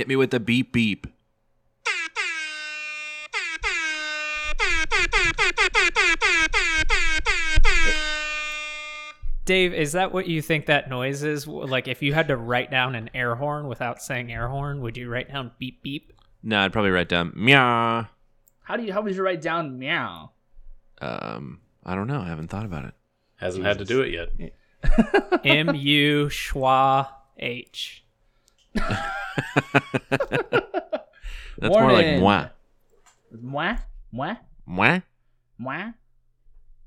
Hit me with the beep beep. Dave, is that what you think that noise is? Like, if you had to write down an air horn without saying air horn, would you write down beep beep? No, I'd probably write down meow. How do you how would you write down meow? Um, I don't know. I haven't thought about it. Hasn't had to do it yet. M U schwa H. That's more like Morning. moi. Mwah? Mwah? Moi.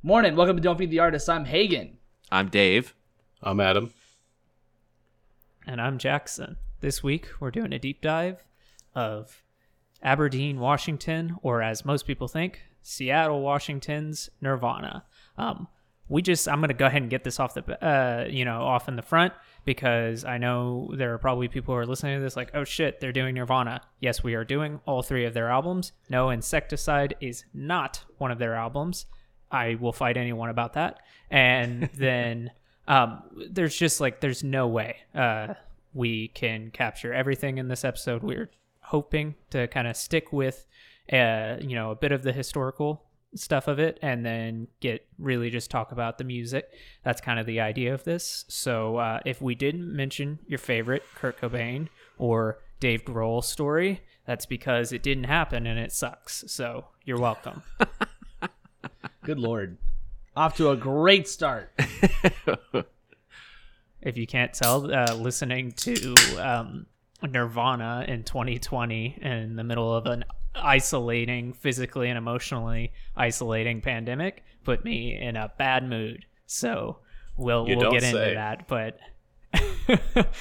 Morning. Welcome to Don't Feed the Artist. I'm Hagen. I'm Dave. I'm Adam. And I'm Jackson. This week, we're doing a deep dive of Aberdeen, Washington, or as most people think, Seattle, Washington's Nirvana. Um, we just, I'm going to go ahead and get this off the, uh, you know, off in the front because I know there are probably people who are listening to this like, oh shit, they're doing Nirvana. Yes, we are doing all three of their albums. No, Incesticide is not one of their albums. I will fight anyone about that. And then um, there's just like there's no way uh, we can capture everything in this episode. We're hoping to kind of stick with uh, you know a bit of the historical stuff of it, and then get really just talk about the music. That's kind of the idea of this. So uh, if we didn't mention your favorite Kurt Cobain or Dave Grohl story, that's because it didn't happen and it sucks. So you're welcome. Good lord. Off to a great start. if you can't tell, uh, listening to um, Nirvana in 2020 in the middle of an isolating, physically and emotionally isolating pandemic put me in a bad mood. So we'll You we'll get into that. But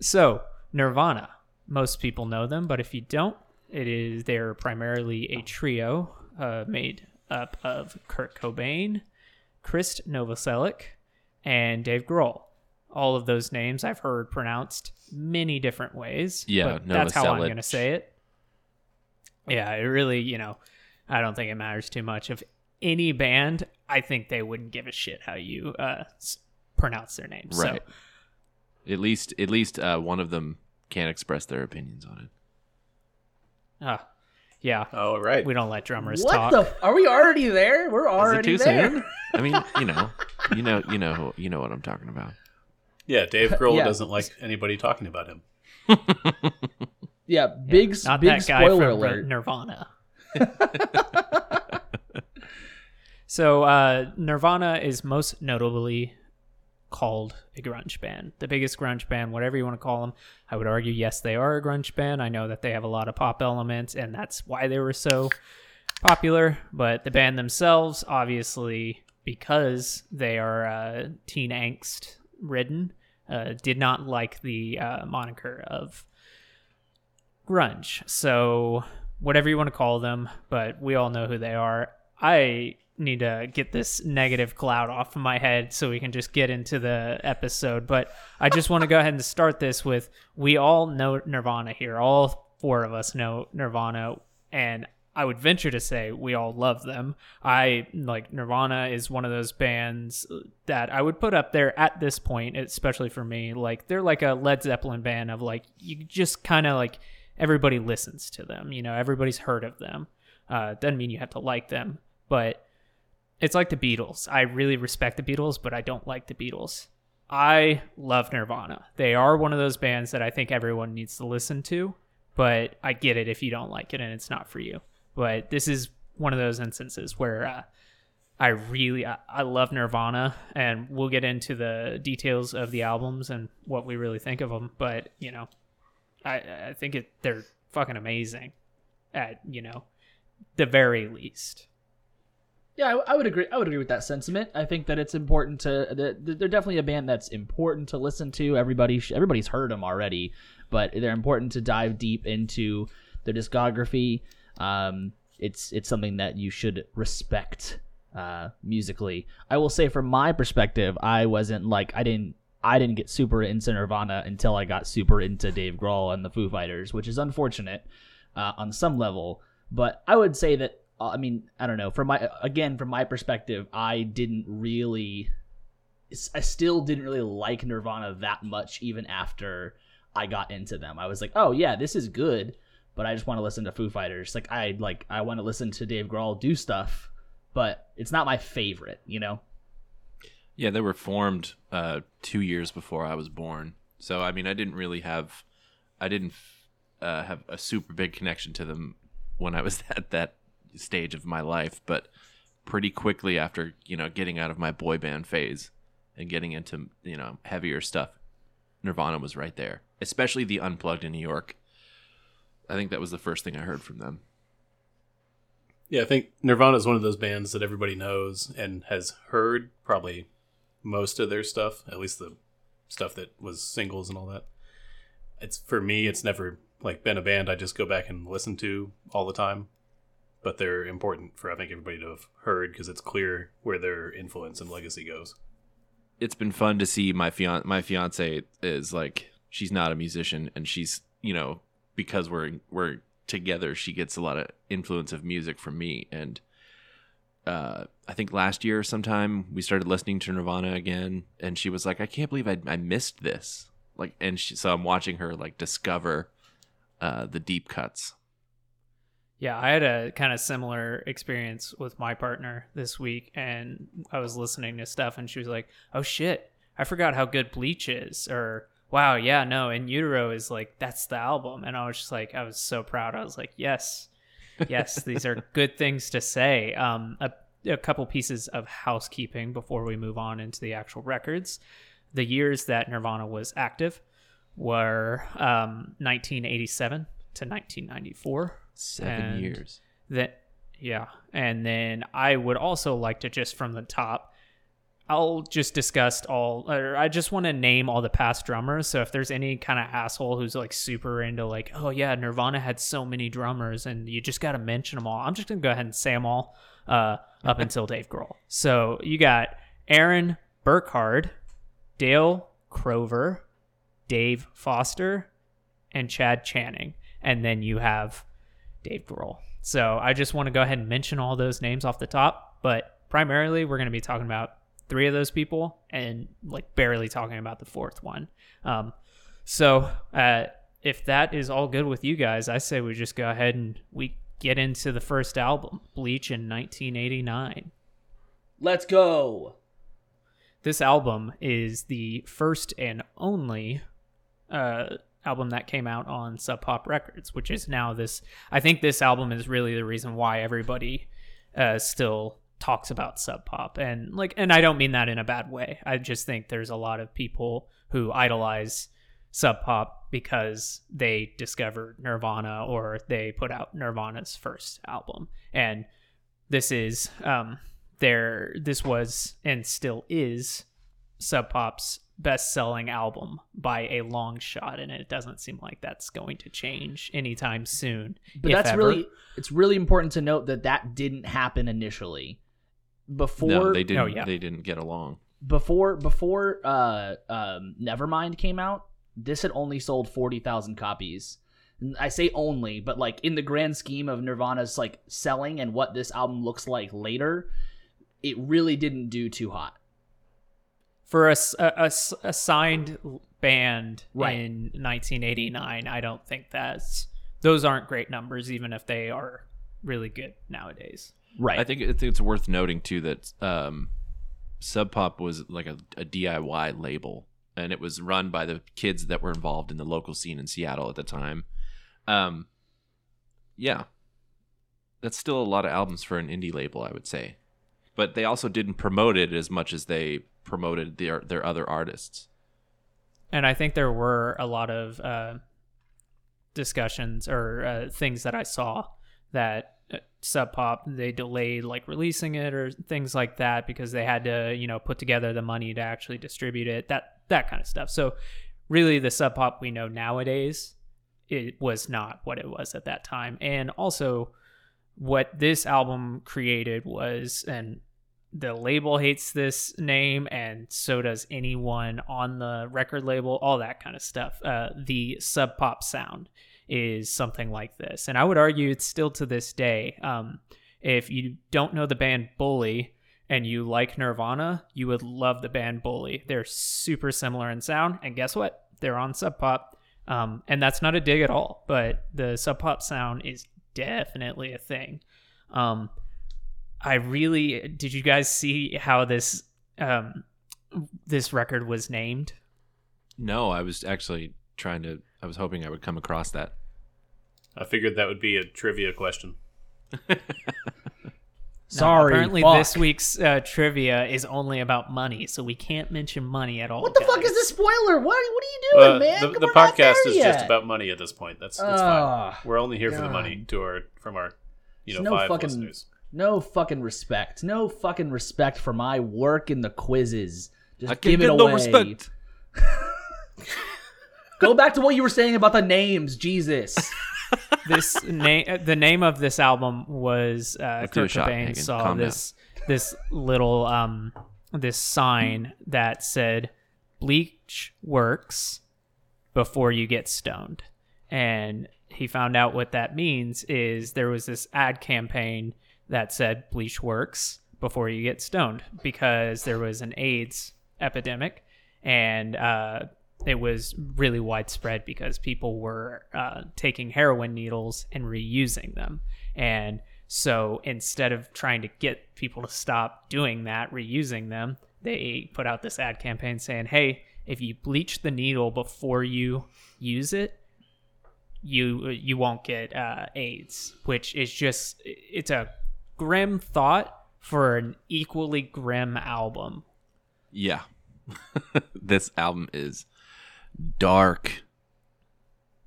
so Nirvana, most people know them, but if you don't, it is they're primarily a trio uh, made up of Kurt Cobain, Chris Novoselic, and Dave Grohl. All of those names I've heard pronounced many different ways. Yeah, but that's how I'm going to say it. Yeah, it really, you know, I don't think it matters too much. If any band, I think they wouldn't give a shit how you uh, pronounce their names. Right. So, At least, at least uh, one of them can express their opinions on it. uh, yeah, Oh, right. we don't let drummers what talk. the? Are we already there? We're Is already it too there. soon? I mean, you know, you know, you know, who- you know what I'm talking about. Yeah, Dave Grohl Yeah. doesn't like anybody talking about him. Yeah, big s Not big that guy spoiler from alert. Nirvana. so uh, Nirvana is most notably called a grunge band, the biggest grunge band, whatever you want to call them. I would argue, yes, they are a grunge band. I know that they have a lot of pop elements, and that's why they were so popular. But the band themselves, obviously, because they are uh, teen angst ridden, uh, did not like the uh, moniker of grunge. So whatever you want to call them, but we all know who they are. I need to get this negative cloud off of my head so we can just get into the episode. But I just want to go ahead and start this with we all know Nirvana here. All four of us know Nirvana and I would venture to say we all love them. I like Nirvana is one of those bands that I would put up there at this point, especially for me. Like they're like a Led Zeppelin band of like you just kind of like everybody listens to them. You know, everybody's heard of them. Uh, doesn't mean you have to like them, but it's like the Beatles. I really respect the Beatles, but I don't like the Beatles. I love Nirvana. They are one of those bands that I think everyone needs to listen to, but I get it if you don't like it and it's not for you. But this is one of those instances where uh, I really I, I love Nirvana, and we'll get into the details of the albums and what we really think of them. But you know, I I think it they're fucking amazing, at you know, the very least. Yeah, I, I would agree. I would agree with that sentiment. I think that it's important to. They're definitely a band that's important to listen to. Everybody, everybody's heard them already, but they're important to dive deep into their discography. Um, it's it's something that you should respect uh, musically. I will say, from my perspective, I wasn't like I didn't I didn't get super into Nirvana until I got super into Dave Grohl and the Foo Fighters, which is unfortunate uh, on some level. But I would say that uh, I mean I don't know from my again from my perspective, I didn't really I still didn't really like Nirvana that much even after I got into them. I was like, oh yeah, this is good, but I just want to listen to Foo Fighters. Like I like I want to listen to Dave Grohl do stuff, but it's not my favorite. You know. Yeah, they were formed uh, two years before I was born. So I mean, I didn't really have, I didn't uh, have a super big connection to them when I was at that stage of my life. But pretty quickly after you know getting out of my boy band phase and getting into you know heavier stuff, Nirvana was right there. Especially the Unplugged in New York. I think that was the first thing I heard from them. Yeah, I think Nirvana is one of those bands that everybody knows and has heard probably most of their stuff, at least the stuff that was singles and all that. It's for me, it's never like been a band I just go back and listen to all the time, but they're important for I think everybody to have heard because it's clear where their influence and legacy goes. It's been fun to see my fian my fiance is like she's not a musician and she's you know because we're we're together she gets a lot of influence of music from me and uh, I think last year sometime we started listening to Nirvana again, and she was like, "I can't believe I, I missed this." Like, and she, so I'm watching her like discover uh, the deep cuts. Yeah, I had a kind of similar experience with my partner this week, and I was listening to stuff, and she was like, "Oh shit, I forgot how good Bleach is," or "Wow, yeah, no, In Utero is like that's the album," and I was just like, I was so proud. I was like, "Yes, yes, these are good things to say." Um, a, a couple pieces of housekeeping before we move on into the actual records. The years that Nirvana was active were um, 1987 to 1994. Seven And years. That yeah, and then I would also like to just from the top. I'll just discuss all, or I just want to name all the past drummers. So if there's any kind of asshole who's like super into like, oh yeah, Nirvana had so many drummers, and you just got to mention them all. I'm just gonna go ahead and say them all uh, up until Dave Grohl. So you got Aaron Burckhard, Dale Crover, Dave Foster, and Chad Channing, and then you have Dave Grohl. So I just want to go ahead and mention all those names off the top, but primarily we're going to be talking about three of those people and like barely talking about the fourth one. Um, so uh, if that is all good with you guys, I say we just go ahead and we get into the first album, Bleach in 1989. Let's go. This album is the first and only uh, album that came out on Sub Pop Records, which is now this. I think this album is really the reason why everybody uh, still talks about Sub Pop, and like, and I don't mean that in a bad way. I just think there's a lot of people who idolize Sub Pop because they discovered Nirvana or they put out Nirvana's first album, and this is um their this was and still is Sub Pop's best selling album by a long shot and it doesn't seem like that's going to change anytime soon But that's ever. really it's really important to note that that didn't happen initially. Before no, they didn't. oh, yeah. They didn't get along. before before uh um Nevermind came out, this had only sold 40,000 copies. I say only, but like in the grand scheme of Nirvana's like selling and what this album looks like later, it really didn't do too hot. for a a signed band Right. in 1989 i don't think that's those aren't great numbers even if they are really good nowadays Right. I think, I think it's worth noting too that um, Sub Pop was like a, a DIY label, and it was run by the kids that were involved in the local scene in Seattle at the time. Um, yeah, that's still a lot of albums for an indie label, I would say. But they also didn't promote it as much as they promoted their their other artists. and i think there were a lot of uh, discussions or uh, things that i saw that uh, sub pop they delayed like releasing it or things like that because they had to you know put together the money to actually distribute it that that kind of stuff. So really the sub pop we know nowadays it was not what it was at that time. And also what this album created was and the label hates this name and so does anyone on the record label all that kind of stuff. Uh, the sub pop sound is something like this. And i would argue it's still to this day. Um, if you don't know the band bully and you like nirvana you would love the band bully they're super similar in sound and guess what they're on sub pop Um, and that's not a dig at all, but the sub pop sound is definitely a thing. Um, I really did. You guys see how this um, this record was named? No, I was actually trying to. I was hoping I would come across that. I figured that would be a trivia question. No, Sorry. apparently, fuck. this week's uh, trivia is only about money, so we can't mention money at all. What the fuck is this spoiler? What, what are you doing, Uh, man? the Come the on, not podcast there is yet. just about money at this point. That's that's Ugh, fine. We're only here for the money to our from our you know There's no five fucking- listeners. No fucking respect. No fucking respect for my work in the quizzes. Just I can give it get away. no respect. Go back to what you were saying about the names, Jesus. this name the name of this album was uh, Let's do a Kurt Cobain saw Calm down. this this little um this sign that said bleach works before you get stoned and he found out what that means is there was this ad campaign that said bleach works before you get stoned because there was an AIDS epidemic and uh, it was really widespread because people were uh, taking heroin needles and reusing them. And so instead of trying to get people to stop doing that, reusing them, they put out this ad campaign saying, hey, if you bleach the needle before you use it, you you won't get uh, AIDS, which is just it's a grim thought for an equally grim album. Yeah. this album is dark.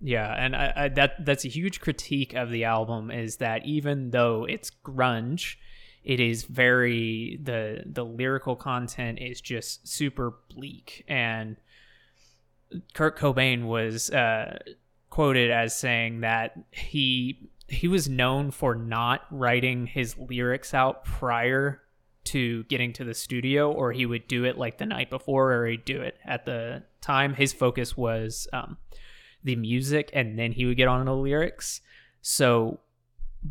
Yeah, and I, I, that that's a huge critique of the album is that even though it's grunge, it is very the the lyrical content is just super bleak and Kurt Cobain was uh, quoted as saying that he he was known for not writing his lyrics out prior to getting to the studio or he would do it like the night before or he'd do it at the time. His focus was um, the music and then he would get on the lyrics. So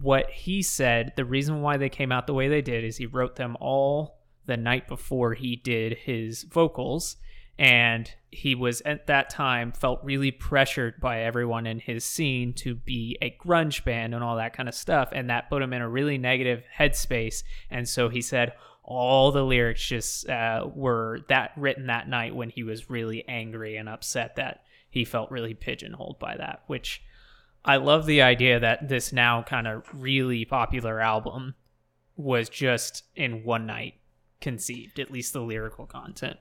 what he said the reason why they came out the way they did is he wrote them all the night before he did his vocals and he was at that time felt really pressured by everyone in his scene to be a grunge band and all that kind of stuff. And that put him in a really negative headspace. And so he said all the lyrics just uh, were that written that night when he was really angry and upset that he felt really pigeonholed by that which i love the idea that this now kind of really popular album was just in one night conceived at least the lyrical content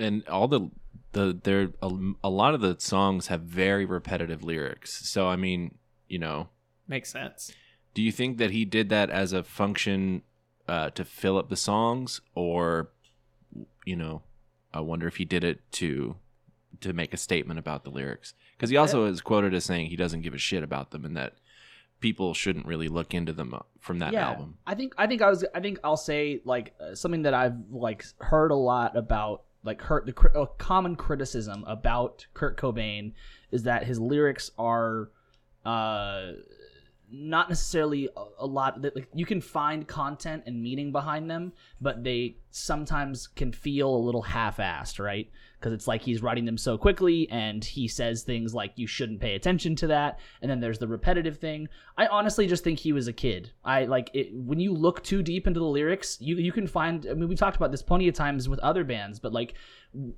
and all the the there a, a lot of the songs have very repetitive lyrics. So I mean, you know, makes sense do you think that he did that as a function uh, to fill up the songs, or you know, I wonder if he did it to to make a statement about the lyrics because he also is quoted as saying he doesn't give a shit about them and that people shouldn't really look into them uh, from that album. I think I think I was I think I'll say like uh, something that I've like heard a lot about like hurt the common criticism about Kurt Cobain is that his lyrics are uh not necessarily a, lot that like, you can find content and meaning behind them but they sometimes can feel a little half-assed right? Because it's like he's writing them so quickly and he says things like you shouldn't pay attention to that and then there's the repetitive thing. I honestly just think he was a kid. I like it when you look too deep into the lyrics you you can find i mean we talked about this plenty of times with other bands but like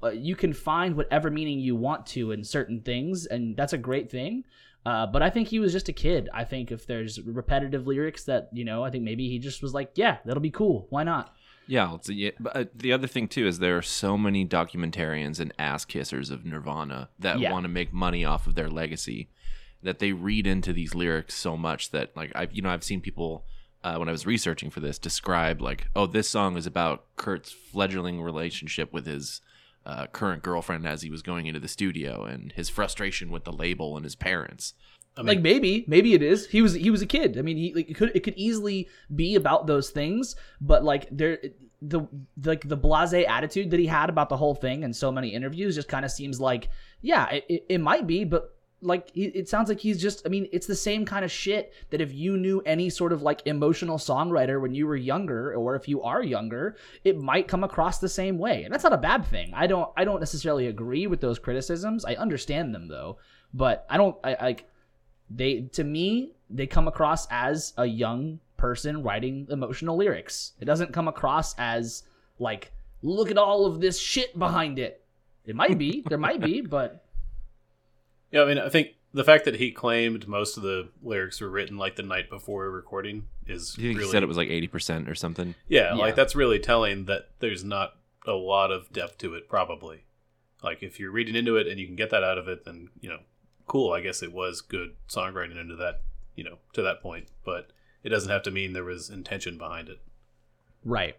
uh, you can find whatever meaning you want to in certain things and that's a great thing uh, but I think he was just a kid. I think if there's repetitive lyrics that you know, I think maybe he just was like, "Yeah, that'll be cool. Why not?" Yeah, it's yeah but uh, the other thing too is there are so many documentarians and ass kissers of Nirvana that Yeah. want to make money off of their legacy that they read into these lyrics so much that like I have you know I've seen people uh, when I was researching for this describe like oh this song is about Kurt's fledgling relationship with his uh, current girlfriend as he was going into the studio and his frustration with the label and his parents. I mean, like maybe, maybe it is. He was he was a kid. I mean, he like, it could it could easily be about those things, but like there the like the blasé attitude that he had about the whole thing and so many interviews just kind of seems like yeah, it, it, it might be, but like he, it sounds like he's just i mean it's the same kind of shit that if you knew any sort of like emotional songwriter when you were younger or if you are younger it might come across the same way. And that's not a bad thing. I don't i don't necessarily agree with those criticisms. I understand them though. But i don't i like they to me they come across as a young person writing emotional lyrics. It doesn't come across as like look at all of this shit behind it. It might be. There might be but Yeah, I mean, I think the fact that he claimed most of the lyrics were written like the night before recording is You really he said it was like eighty percent or something? yeah, Yeah. like that's really telling that there's not a lot of depth to it. Probably, like if you're reading into it and you can get that out of it, then you know, cool. I guess it was good songwriting into that, you know, to that point. But it doesn't have to mean there was intention behind it. right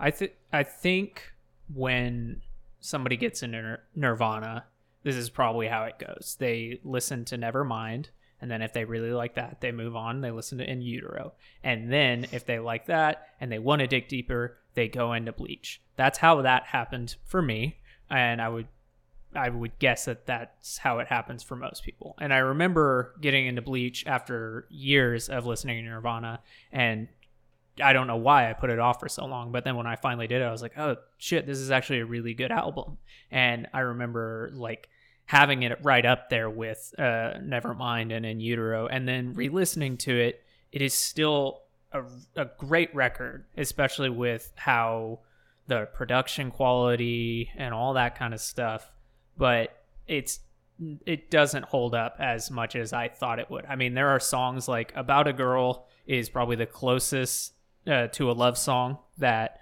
I think I think when somebody gets into Nir- Nirvana, this is probably how it goes. They listen to Nevermind, and then if they really like that, they move on. They listen to In Utero, and then if they like that and they want to dig deeper, they go into Bleach. That's how that happened for me, and I would I would guess that that's how it happens for most people. And I remember getting into Bleach after years of listening to Nirvana and I don't know why I put it off for so long, but then when I finally did it, I was like, "Oh shit, this is actually a really good album." And I remember like having it right up there with uh, Nevermind and In Utero, and then re-listening to it, it is still a, a great record, especially with how the production quality and all that kind of stuff. But it's it doesn't hold up as much as I thought it would. I mean, there are songs like "About a Girl" is probably the closest uh, to a love song that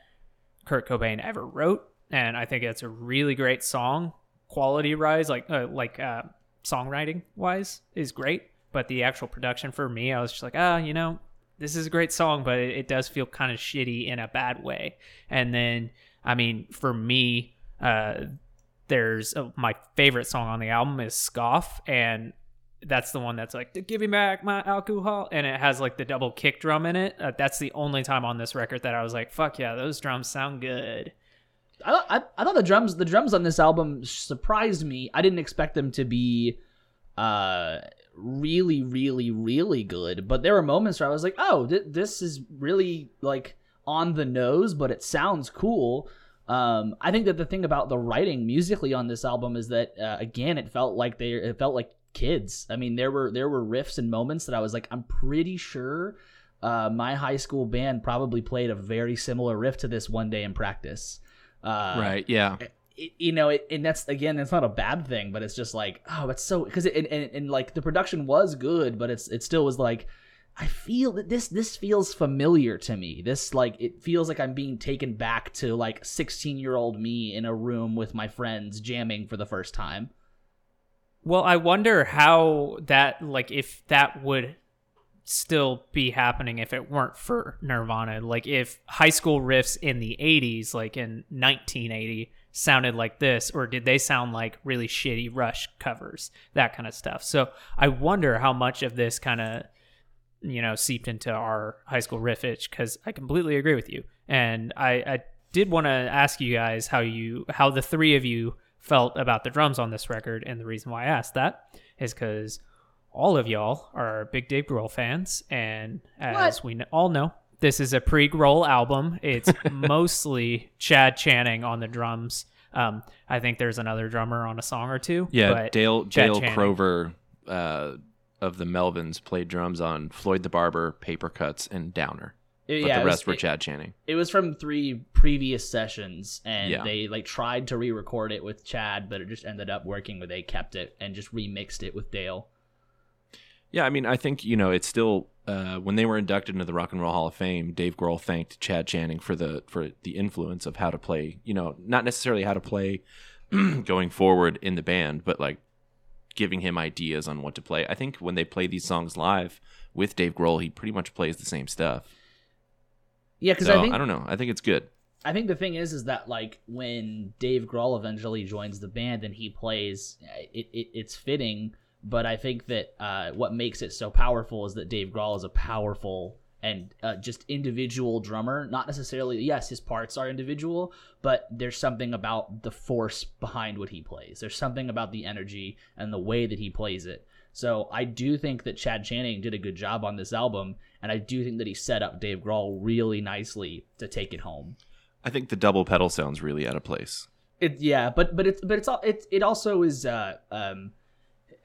Kurt Cobain ever wrote, and I think it's a really great song. Quality rise, like uh, like uh, songwriting wise, is great, but the actual production for me, I was just like, ah, you know, this is a great song, but it, it does feel kind of shitty in a bad way. And then, I mean, for me, uh, there's uh, my favorite song on the album is Scoff, and that's the one that's like give me back my alcohol and it has like the double kick drum in it uh, that's the only time on this record that i was like fuck yeah those drums sound good I, I, I thought the drums the drums on this album surprised me. I didn't expect them to be uh really really really good, but there were moments where I was like, "Oh, th- this is really like on the nose, but it sounds cool." Um I think that the thing about the writing musically on this album is that uh, again, it felt like they it felt like kids. I mean, there were there were riffs and moments that I was like, I'm pretty sure uh, my high school band probably played a very similar riff to this one day in practice. Uh, right? Yeah. it, you know, it, and that's again, it's not a bad thing, but it's just like, oh, it's so because it and, and, and like the production was good, but it's it still was like, I feel that this this feels familiar to me. This like it feels like I'm being taken back to like 16 year old me in a room with my friends jamming for the first time. well i wonder how that like if that would still be happening if it weren't for nirvana. Like if high school riffs in the 80s like in 1980 sounded like this or did they sound like really shitty rush covers? That kind of stuff. So i wonder how much of this kind of you know seeped into our high school riff itch because i completely agree with you. And i i did want to ask you guys how you how the three of you felt about the drums on this record and the reason why i asked that is because all of y'all are big dave grohl fans and as What? we all know this is a pre-grohl album it's mostly chad channing on the drums um, I think there's another drummer on a song or two. Yeah, but Dale Chad Dale Channing. Crover uh, of the Melvins played drums on Floyd the Barber, Paper Cuts, and Downer. But yeah, the it was- rest were it- Chad Channing. it was from three previous sessions and Yeah. they like tried to re-record it with chad but it just ended up working where they kept it and just remixed it with dale Yeah, I mean, I think you know it's still uh, when they were inducted into the Rock and Roll Hall of Fame. Dave Grohl thanked Chad Channing for the for the influence of how to play. You know, not necessarily how to play going forward in the band, but like giving him ideas on what to play. I think when they play these songs live with Dave Grohl, he pretty much plays the same stuff. yeah because So i think I don't know. I think it's good. I think the thing is, is that like when Dave Grohl eventually joins the band and he plays, it, it it's fitting. But I think that uh, what makes it so powerful is that Dave Grohl is a powerful and uh, just individual drummer. Not necessarily, yes, his parts are individual, but there's something about the force behind what he plays. There's something about the energy and the way that he plays it So I do think that Chad Channing did a good job on this album, and I do think that he set up Dave Grohl really nicely to take it home. I think the double pedal sounds really out of place. It yeah, but but it's but it's all it it also is uh um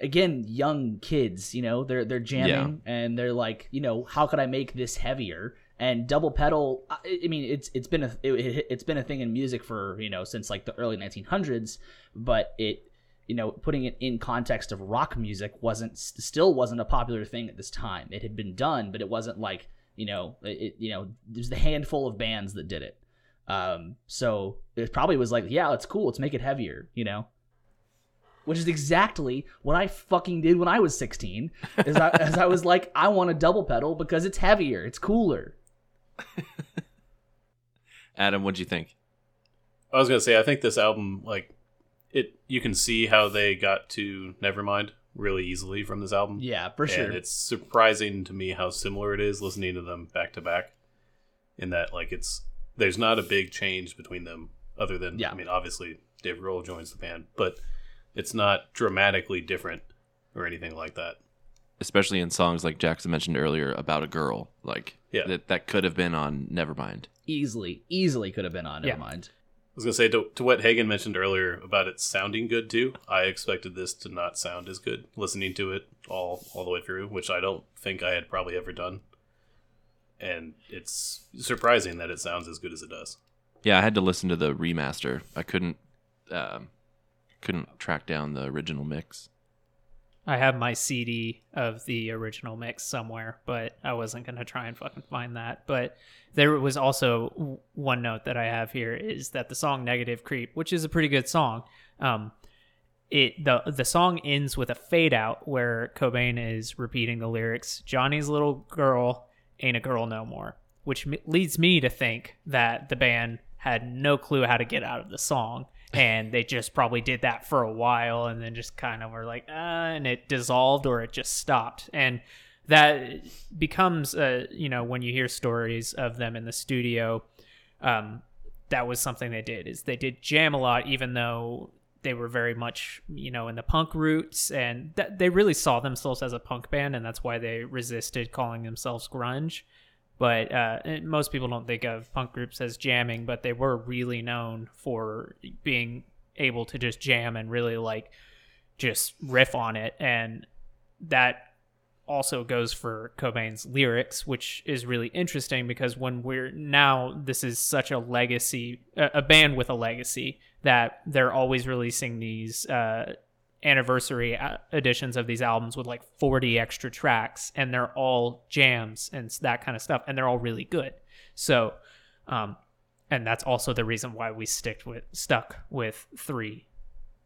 again young kids, you know, they're they're jamming and they're like, you know, how could I make this heavier? And double pedal, I, I mean, it's it's been a it, it's been a thing in music for you know since like the early 1900s, but it you know putting it in context of rock music wasn't still wasn't a popular thing at this time. It had been done, but it wasn't like you know it you know there's the handful of bands that did it. Um, so it probably was like, yeah, it's cool. Let's make it heavier, you know? Which is exactly what I fucking did when I was 16. Is I, as I was like, I want a double pedal because it's heavier, it's cooler. Adam, what'd you think? I was gonna say I think this album like it you can see how they got to Nevermind really easily from this album. Yeah, for sure. And it's surprising to me how similar it is listening to them back to back. In that like it's there's not a big change between them other than Yeah. I mean obviously Dave Grohl joins the band, but it's not dramatically different or anything like that. Especially in songs like Jackson mentioned earlier about a girl. Like Yeah. that that could have been on Nevermind. easily, easily could have been on. Yeah. Nevermind. I was gonna say to, to what Hagen mentioned earlier about it sounding good too. I expected this to not sound as good listening to it all all the way through, which I don't think I had probably ever done. And it's surprising that it sounds as good as it does. Yeah, I had to listen to the remaster. I couldn't um, couldn't track down the original mix. I have my CD of the original mix somewhere, but I wasn't going to try and fucking find that. But there was also one note that I have here is that the song Negative Creep, which is a pretty good song, um, it the the song ends with a fade out where Cobain is repeating the lyrics Johnny's little girl ain't a girl no more, which m- leads me to think that the band had no clue how to get out of the song and they just probably did that for a while and then just kind of were like uh, and it dissolved or it just stopped. And that becomes uh, you know when you hear stories of them in the studio um, that was something they did is they did jam a lot even though they were very much you know in the punk roots. And th- they really saw themselves as a punk band and that's why they resisted calling themselves grunge but uh, most people don't think of punk groups as jamming but they were really known for being able to just jam and really like just riff on it. And that also goes for Cobain's lyrics, which is really interesting because when we're now, this is such a legacy, a, band with a legacy that they're always releasing these uh, anniversary uh, editions of these albums with like 40 extra tracks, and they're all jams and that kind of stuff, and they're all really good. So, um, and that's also the reason why we stick with stuck with three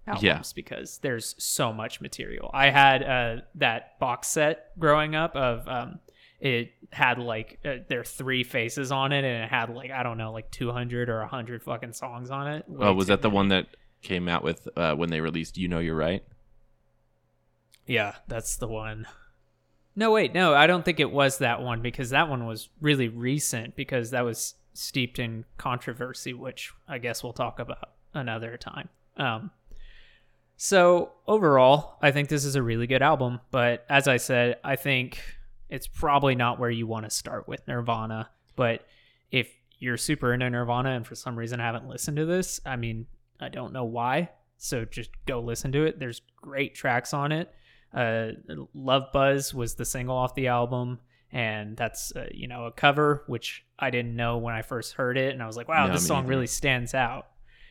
albums Yeah. because there's so much material. I had uh, that box set growing up of um, it had like uh, there are three faces on it, and it had like I don't know, like 200 or 100 fucking songs on it. Oh, was that the one that came out with uh, when they released "You Know You're Right"? Yeah, that's the one. No, wait, no, I don't think it was that one because that one was really recent because that was steeped in controversy, which I guess we'll talk about another time. Um, so overall, I think this is a really good album, but as I said, I think it's probably not where you want to start with Nirvana. But if you're super into Nirvana and for some reason haven't listened to this, I mean, I don't know why. So just go listen to it. There's great tracks on it. Uh, Love Buzz was the single off the album, and that's uh, you know a cover which I didn't know when I first heard it, and I was like, wow, No, this song neither. really stands out.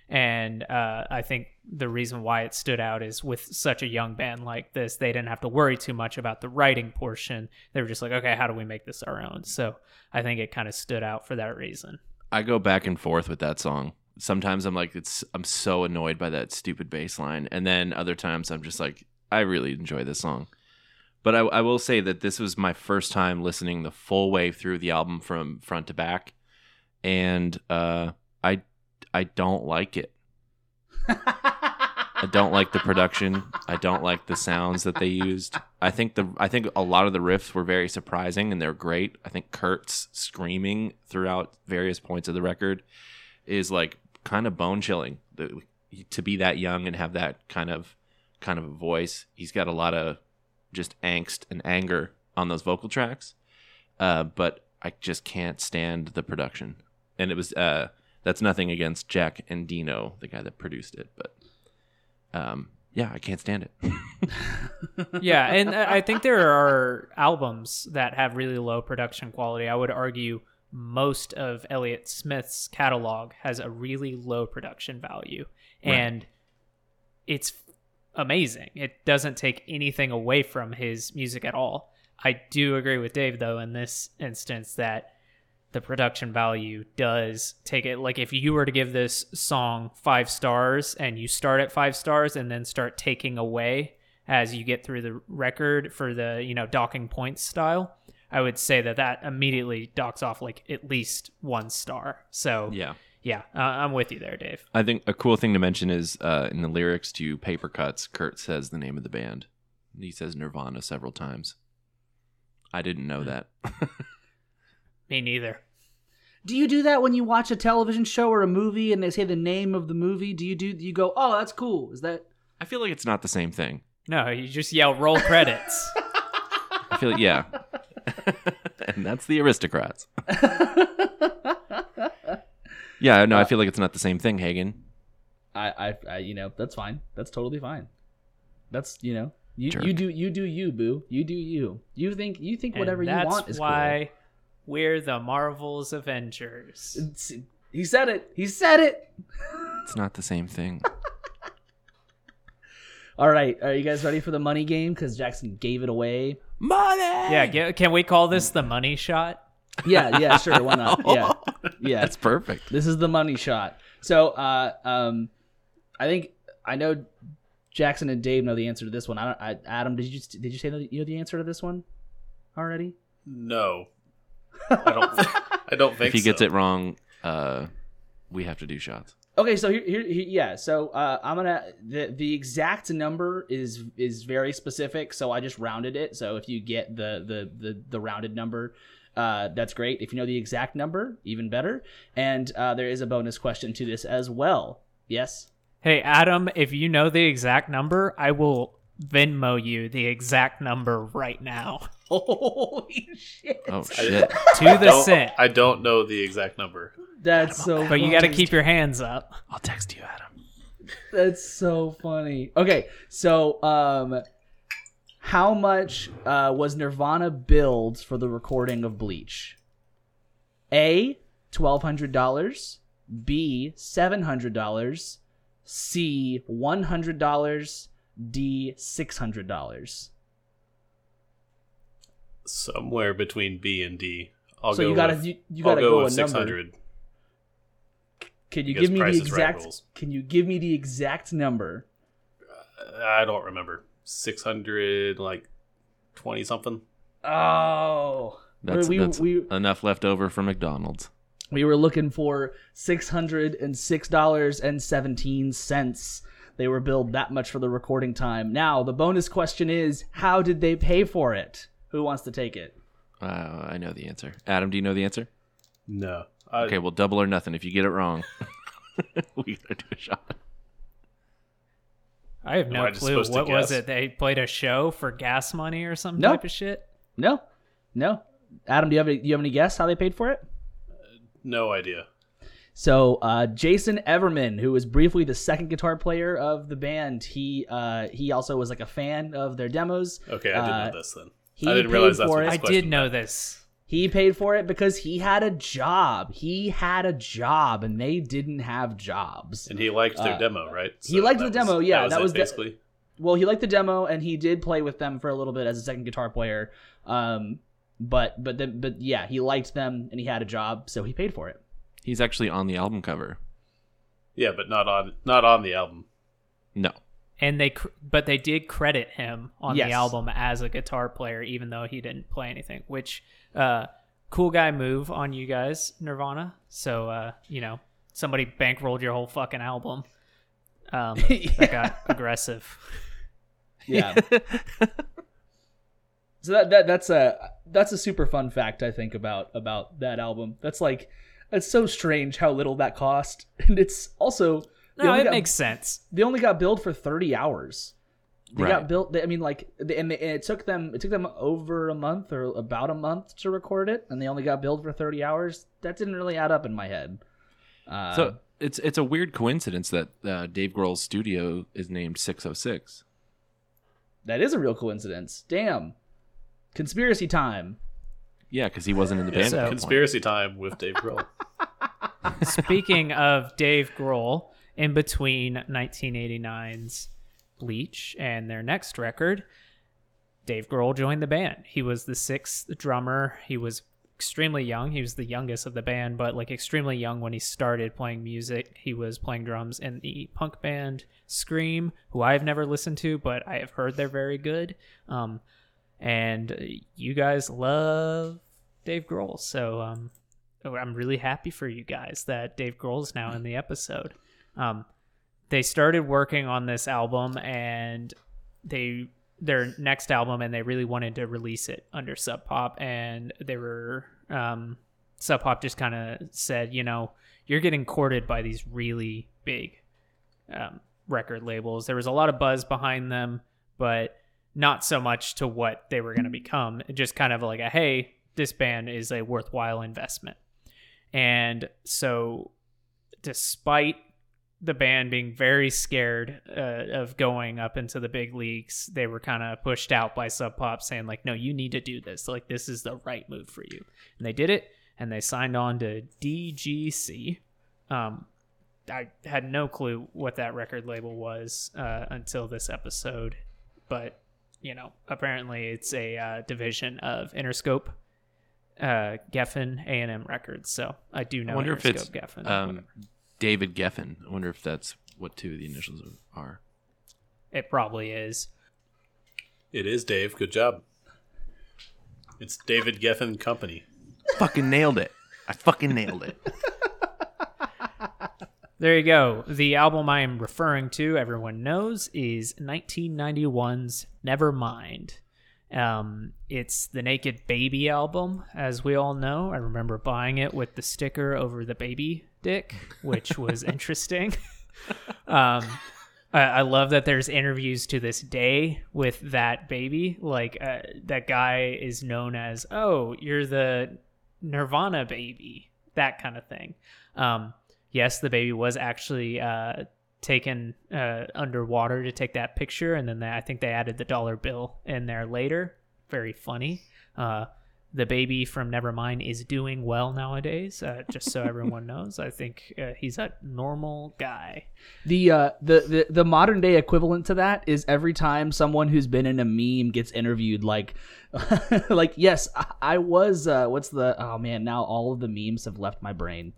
And uh, I think the reason why it stood out is with such a young band like this, they didn't have to worry too much about the writing portion. They were just like, okay, how do we make this our own? So I think it kind of stood out for that reason. I go back and forth with that song. Sometimes I'm like, it's I'm so annoyed by that stupid bass line, and then other times I'm just like, I really enjoy this song. But I, I will say that this was my first time listening the full way through the album from front to back, and uh, I I don't like it. I don't like the production. I don't like the sounds that they used. I think the I think a lot of the riffs were very surprising and they're great. I think Kurt's screaming throughout various points of the record is like kind of bone chilling. To be that young and have that kind of kind of voice, he's got a lot of just angst and anger on those vocal tracks. Uh, but I just can't stand the production. And it was uh, that's nothing against Jack Endino, the guy that produced it, but um, yeah, I can't stand it. yeah, and I think there are albums that have really low production quality. I would argue most of Elliott Smith's catalog has a really low production value, and it's amazing. It doesn't take anything away from his music at all. I do agree with Dave though in this instance that the production value does take it like if you were to give this song 5 stars and you start at 5 stars and then start taking away as you get through the record for the, you know, docking points style, I would say that that immediately docks off like at least 1 star. So yeah. yeah, uh, I'm with you there, Dave. I think a cool thing to mention is uh, in the lyrics to Paper Cuts, Kurt says the name of the band. He says Nirvana several times. I didn't know that. Me neither. Do you do that when you watch a television show or a movie and they say the name of the movie? Do you do you go, "Oh, that's cool." Is that I feel like it's not the same thing. No, you just yell roll credits. I feel like, yeah. and that's the aristocrats. yeah, no, I uh, feel like it's not the same thing, Hagen. I, I, I you know, that's fine. That's totally fine. That's you know, you Jerk. you do you do you boo. You do you. You think you think whatever and you that's want is why we're the Marvel's Avengers. It's- He said it. He said it. It's not the same thing. All right, are you guys ready for the money game? Because Jackson gave it away. Money! Yeah, get, can we call this the money shot? Yeah, yeah, sure. Why not? Yeah, yeah. That's perfect. This is the money shot. So, uh, um, I think I know Jackson and Dave know the answer to this one. I don't. I, Adam, did you did you say that you know the answer to this one already? No, I don't. I don't think If he gets it wrong, uh, we have to do shots. Okay, so here, here, here yeah. So uh, I'm gonna the the exact number is is very specific. So I just rounded it. So if you get the the the, the rounded number, uh, that's great. If you know the exact number, even better. And uh, there is a bonus question to this as well. Yes. Hey, Adam, if you know the exact number, I will Venmo you the exact number right now Holy shit! Oh, shit. to the Don't- cent. I don't know the exact number. That's so. But you got to keep your hands up. I'll text you, Adam. That's so funny. Okay, so um, how much uh, was Nirvana billed for the recording of Bleach? A twelve hundred dollars. B seven hundred dollars. C one hundred dollars. D six hundred dollars. Somewhere between B and D. I'll So go you gotta with, you, you I'll gotta go, go, with a six number. hundred. Can you Because give me the is Right exact? can you give me the exact number? I don't remember. Six hundred, like twenty something. Oh, That's, we, that's we, enough left over for McDonald's. We were looking for six hundred and six dollars and seventeen cents. They were billed that much for the recording time. Now the bonus question is, how did they pay for it? Who wants to take it? Uh, I know the answer. Adam, do you know the answer? No. I, Okay, well, double or nothing. If you get it wrong, we gotta do a shot. I have Am no I just clue. supposed to What was guess? it? They played a show for gas money or some No. type of shit? No, no. Adam, do you have any, do you have any guess how they paid for it? No idea. So uh, Jason Everman, who was briefly the second guitar player of the band, he uh, he also was like a fan of their demos. Okay, I didn't Uh, know this then. He I didn't paid realize that's for what it. I this question did know meant. this. He paid for it because he had a job. He had a job, and they didn't have jobs. And he liked their uh, demo, right? he liked that the demo, yeah, That was, that it, was the- basically. Well, he liked the demo, and he did play with them for a little bit as a second guitar player. Um, but but then but yeah, he liked them, and he had a job, so he paid for it. He's actually on the album cover. Yeah, but not on not on the album. No. And they, cr- but they did credit him on Yes. the album as a guitar player, even though he didn't play anything. Which, uh, cool guy move on you guys, Nirvana. So, uh, you know, somebody bankrolled your whole fucking album. Um, that got aggressive. Yeah. so that, that that's a that's a super fun fact I think about about that album. That's like it's so strange how little that cost, and it's also No, it got- makes sense. they only got billed for thirty hours. They Right. got built. I mean, like, and, they, and it took them it took them over a month or about a month to record it, and they only got billed for thirty hours. That didn't really add up in my head. Uh, So it's it's a weird coincidence that uh, Dave Grohl's studio is named 606. that is a real coincidence. Damn, conspiracy time. Yeah, because he wasn't in the band. So- at that point. Conspiracy time with Dave Grohl. Speaking of Dave Grohl, in between 1989's Bleach and their next record, Dave Grohl joined the band. He was the sixth drummer. He was extremely young. He was the youngest of the band, but like extremely young when he started playing music. He was playing drums in the punk band Scream, who I've never listened to, but I have heard they're very good. Um, and you guys love Dave Grohl, so um, I'm really happy for you guys that Dave Grohl is now in the episode. Um, they started working on this album and they their next album and they really wanted to release it under Sub Pop and they were um, Sub Pop just kind of said, you know, you're getting courted by these really big um, record labels. There was a lot of buzz behind them, but not so much to what they were going to become. Just kind of like a hey, this band is a worthwhile investment. And so, despite the band being very scared uh, of going up into the big leagues, they were kind of pushed out by Sub Pop saying, like, no, you need to do this. Like, this is the right move for you. And they did it, and they signed on to DGC. Um, I had no clue what that record label was uh, until this episode, but you know, apparently it's a uh, division of Interscope, uh, Geffen, A and M Records. So I do know I wonder Interscope, if it's Geffen. um, David Geffen. I wonder if that's what two of the initials are. it probably is. it is Dave. Good job. It's David Geffen Company. fucking nailed it. I fucking nailed it. There you go. The album I am referring to, everyone knows, is 1991's Nevermind. Um, it's the Naked Baby album, as we all know. I remember buying it with the sticker over the baby dick, which was interesting. um, I, I love that there's interviews to this day with that baby. Like uh, that guy is known as, "Oh, you're the Nirvana baby," that kind of thing. Um, yes, the baby was actually uh, taken uh, underwater to take that picture, and then they, I think they added the dollar bill in there later. Very funny. Uh, the baby from Nevermind is doing well nowadays. Uh, just so everyone knows, I think uh, he's a normal guy. The uh the, the the modern day equivalent to that is every time someone who's been in a meme gets interviewed like like yes I, I was uh what's the oh man now all of the memes have left my brain.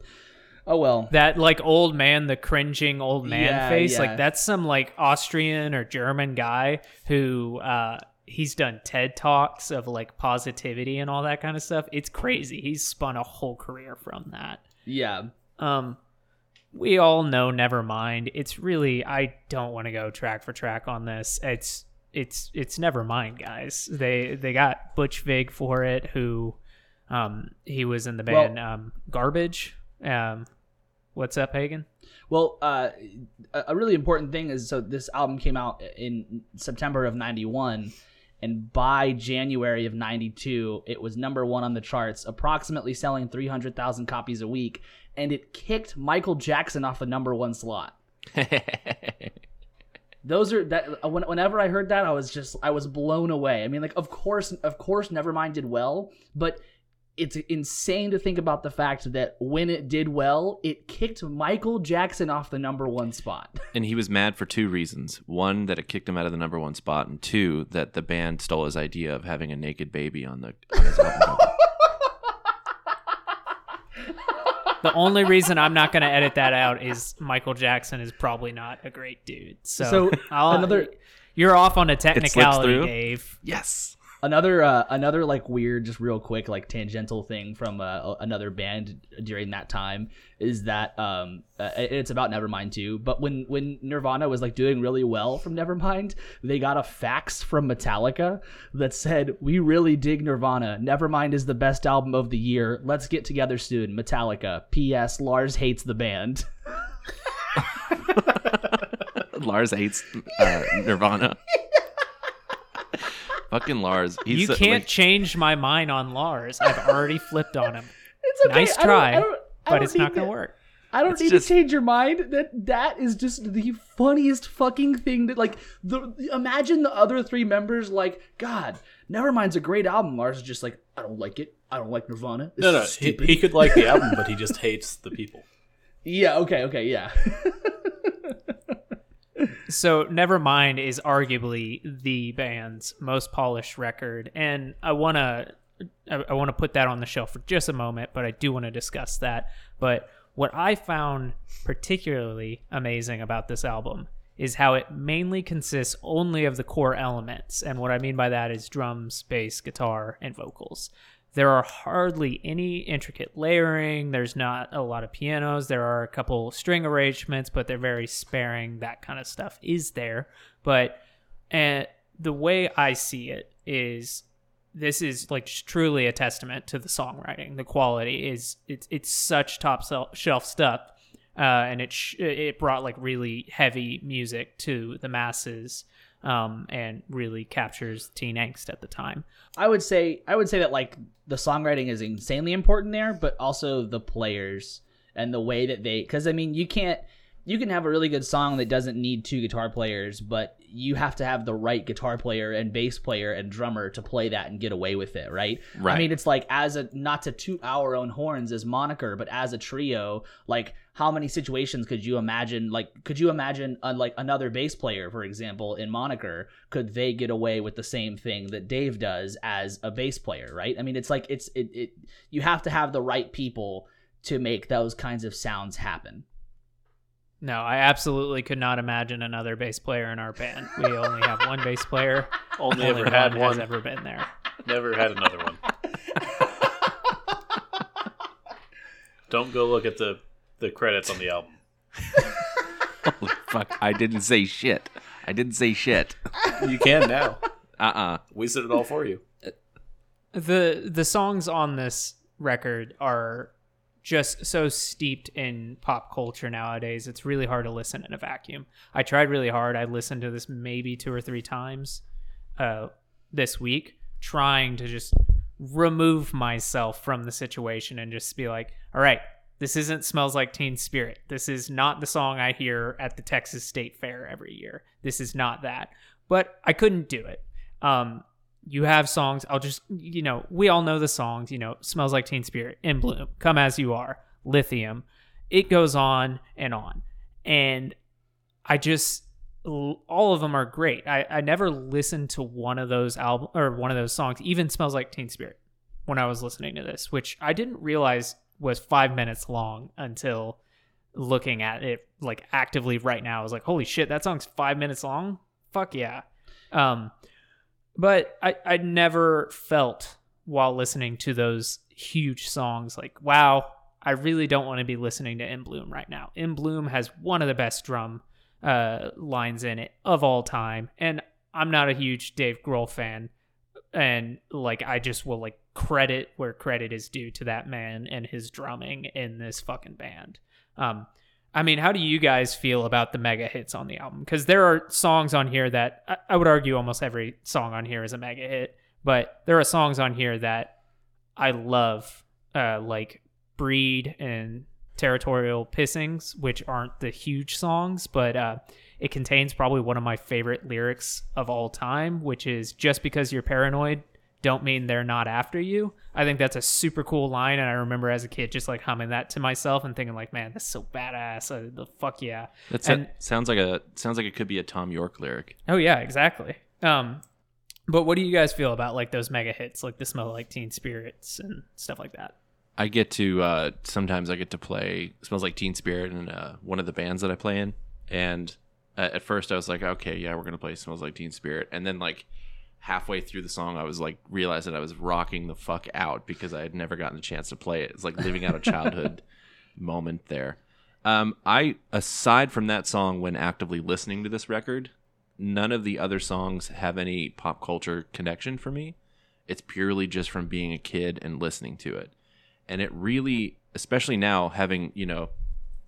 Oh well. That like old man, the cringing old man Yeah, face, yeah. like that's some like Austrian or German guy who uh he's done TED Talks of like positivity and all that kind of stuff. It's crazy. He's spun a whole career from that. Yeah. Um we all know Nevermind. It's really I don't want to go track for track on this. It's it's it's Nevermind, guys. They they got Butch Vig for it who um he was in the Well- band um Garbage. Um what's up, Hagen? Well, uh, a really important thing is so this album came out in September of '91, and by January of '92, it was number one on the charts, approximately selling 300,000 copies a week, and it kicked Michael Jackson off the number one slot. Those are that. uh, When, whenever I heard that, I was just I was blown away. I mean, like of course, of course, Nevermind did well, but it's insane to think about the fact that when it did well, it kicked Michael Jackson off the number one spot. and he was mad for two reasons. One, that it kicked him out of the number one spot, and two, that the band stole his idea of having a naked baby on the on his album. The only reason I'm not going to edit that out is Michael Jackson is probably not a great dude. So, So, another- you're off on a technicality. Dave. yes. Another uh, another like weird, just real quick, like tangential thing from uh, another band during that time is that um, uh, it's about Nevermind too. But when when Nirvana was like doing really well from Nevermind, they got a fax from Metallica that said, "We really dig Nirvana. Nevermind is the best album of the year. Let's get together soon." Metallica. P.S. Lars hates the band. Lars hates uh, Nirvana. Fucking Lars. He's you so- can't like, change my mind on Lars. I've already flipped on him. It's okay. Nice I don't- try, I don't- I but don't it's not going to to- work. I don't It's need just- to change your mind. That that is just the funniest fucking thing. That like the imagine the other three members like God. Nevermind's a great album. Lars is just like I don't like it. I don't like Nirvana. This No, no, he, he could like the album, but he just hates the people. yeah. Okay. Okay. Yeah. So Nevermind is arguably the band's most polished record, and I want to I, want to put that on the shelf for just a moment, but I do want to discuss that. But what I found particularly amazing about this album is how it mainly consists only of the core elements, and what I mean by that is drums, bass, guitar, and vocals. There are hardly any intricate layering. There's not a lot of pianos. There are a couple string arrangements, but they're very sparing. That kind of stuff is there. But and the way I see it is this is like truly a testament to the songwriting. The quality is it's it's such top shelf stuff, uh, and it sh- it brought like really heavy music to the masses, um, and really captures teen angst at the time. I would say I would say that like the songwriting is insanely important there, but also the players and the way that they because I mean you can't you can have a really good song that doesn't need two guitar players, but you have to have the right guitar player and bass player and drummer to play that and get away with it, right? Right. I mean, it's like as a not to toot our own horns as moniker, but as a trio, like how many situations could you imagine? Like, could you imagine uh, like another bass player, for example, in moniker? Could they get away with the same thing that Dave does as a bass player, right? I mean, it's like it's it, it you have to have the right people to make those kinds of sounds happen. No, I absolutely could not imagine another bass player in our band. We only have one bass player. Only, Only ever had one. has one. ever been there. Never had another one. Don't go look at the the credits on the album. Holy fuck! I didn't say shit. I didn't say shit. You can now. Uh uh We said it all for you. the the songs on this record are just so steeped in pop culture nowadays it's really hard to listen in a vacuum. I tried really hard. I listened to this maybe two or three times uh, this week trying to just remove myself from the situation and just be like all right this isn't smells like teen spirit. This is not the song i hear at the texas state fair every year. This is not that. But i couldn't do it. Um, you have songs i'll just you know we all know the songs you know smells like teen spirit in bloom come as you are lithium. It goes on and on. And i just all of them are great. I, I never listened to one of those album or one of those songs. Even smells like teen spirit when i was listening to this which i didn't realize was five minutes long until looking at it like actively right now. I was like holy shit that song's five minutes long? Fuck yeah. Um but I, I never felt while listening to those huge songs like, wow, I really don't want to be listening to In Bloom right now. In Bloom has one of the best drum uh, lines in it of all time. And I'm not a huge Dave Grohl fan. And like, I just will like credit where credit is due to that man and his drumming in this fucking band. Um, I mean, how do you guys feel about the mega hits on the album? Because there are songs on here that I, would argue almost every song on here is a mega hit, but there are songs on here that I love, uh, like Breed and Territorial Pissings, which aren't the huge songs, but uh, it contains probably one of my favorite lyrics of all time, which is just because you're paranoid don't mean they're not after you. I think that's a super cool line, and I remember as a kid just like humming that to myself and thinking like, man, that's so badass. Uh, the fuck yeah. That And- sounds like a sounds like it could be a Thom Yorke lyric. Oh yeah, exactly. Um, but what do you guys feel about like those mega hits, like the smell like Teen Spirits and stuff like that? I get to uh, sometimes I get to play "Smells Like Teen Spirit" in uh, one of the bands that I play in, and uh, at first I was like, okay, yeah, we're gonna play "Smells Like Teen Spirit," and then like halfway through the song, I was like realized that I was rocking the fuck out because I had never gotten a chance to play it. It's like living out a childhood moment there. Um, I aside from that song, when actively listening to this record, none of the other songs have any pop culture connection for me. It's purely just from being a kid and listening to it and it really especially now having you know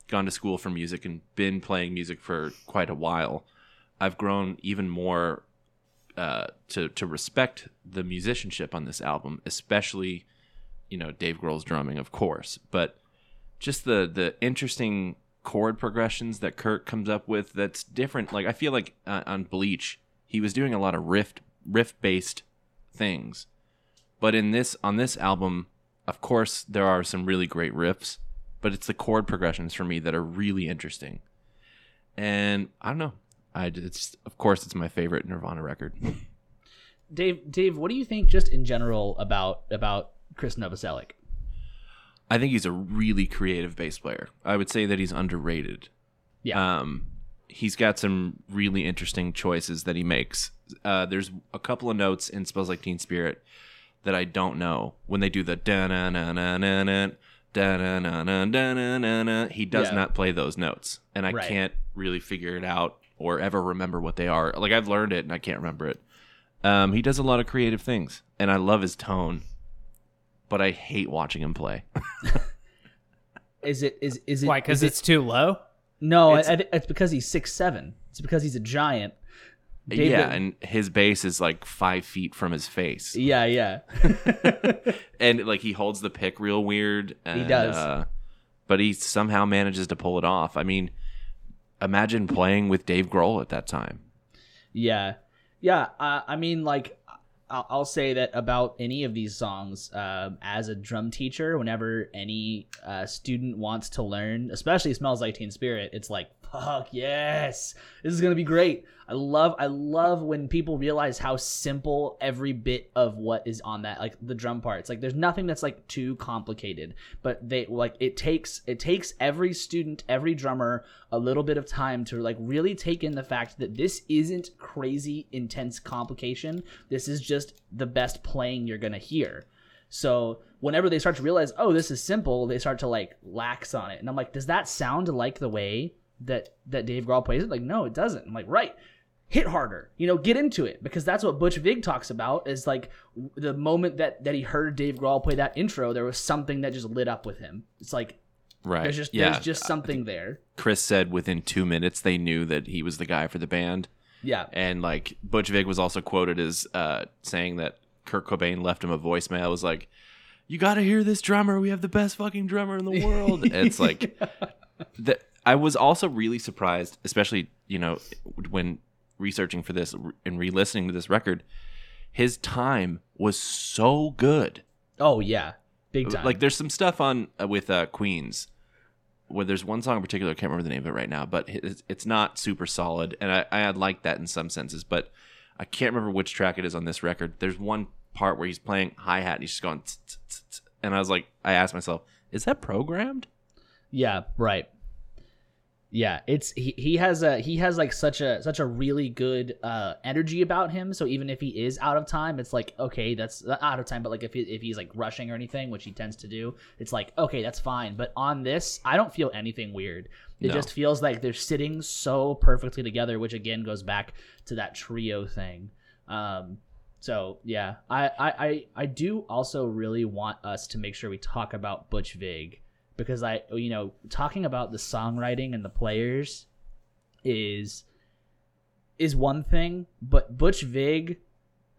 gone to school for music and been playing music for quite a while i've grown even more uh, to to respect the musicianship on this album, especially you know Dave Grohl's drumming, of course, but just the the interesting chord progressions that Kurt comes up with that's different. Like I feel like uh, on Bleach, he was doing a lot of riff riff based things, but in this on this album, of course, there are some really great riffs, but it's the chord progressions for me that are really interesting. And I don't know, I it's of course it's my favorite Nirvana record. Dave, Dave, what do you think just in general about about Chris Novoselic? I think he's a really creative bass player. I would say that he's underrated. Yeah. Um, he's got some really interesting choices that he makes. Uh, there's a couple of notes in "Smells Like Teen Spirit" that I don't know when they do the da na na na na na da na na na da na na na. He does Yeah. not play those notes, and I Right. can't really figure it out or ever remember what they are. Like I've learned it and I can't remember it. Um, he does a lot of creative things, and I love his tone, but I hate watching him play. Is it is is it Why? Because is it- it's too low. no? it's- I, I, it's because he's six seven. It's because he's a giant. David- yeah, and his bass is like five feet from his face, Yeah, yeah. and like he holds the pick real weird. And, he does. uh, but he somehow manages to pull it off. I mean, imagine playing with Dave Grohl at that time. Yeah, yeah. Uh, I mean, like, I'll, say that about any of these songs. Um, as a drum teacher, whenever any uh, student wants to learn, especially "Smells Like Teen Spirit," it's like, fuck yes, this is gonna be great. I love, I love when people realize how simple every bit of what is on that, like the drum parts. Like, there's nothing that's like too complicated, but they like it takes it takes every student, every drummer a little bit of time to like really take in the fact that this isn't crazy intense complication. This is just the best playing you're gonna hear. So whenever they start to realize, oh, this is simple, they start to like lax on it. And I'm like, does that sound like the way that that Dave Grohl plays it? Like, no, it doesn't. I'm like, right. Hit harder, you know, get into it because that's what Butch Vig talks about. Is like the moment that that he heard Dave Grohl play that intro, there was something that just lit up with him. It's like Right. there's just yeah. there's just something there. Chris said within two minutes they knew that he was the guy for the band. Yeah, And like Butch Vig was also quoted as uh, saying that Kurt Cobain left him a voicemail. It was like, "You got to hear this drummer. We have the best fucking drummer in the world." And it's like, the, I was also really surprised, especially you know when researching for this and re-listening to this record. His time was so good. Oh yeah, big time. Like there's some stuff on uh, with uh, Queens where there's one song in particular I can't remember the name of it right now, but it's, it's not super solid, and I I like that in some senses, but I can't remember which track it is on this record. There's one part where he's playing hi hat and he's just going, and I was like, I asked myself, is that programmed? Yeah, right. Yeah, it's he, he has a he has like such a such a really good uh energy about him. So even if he is out of time, it's like okay, that's out of time. But like if he, if he's like rushing or anything, which he tends to do, it's like okay, that's fine. But on this, I don't feel anything weird. It No. just feels like they're sitting so perfectly together, which again goes back to that trio thing. Um, so yeah, I, I I I do also really want us to make sure we talk about Butch Vig because I you know talking about the songwriting and the players is is one thing, but Butch Vig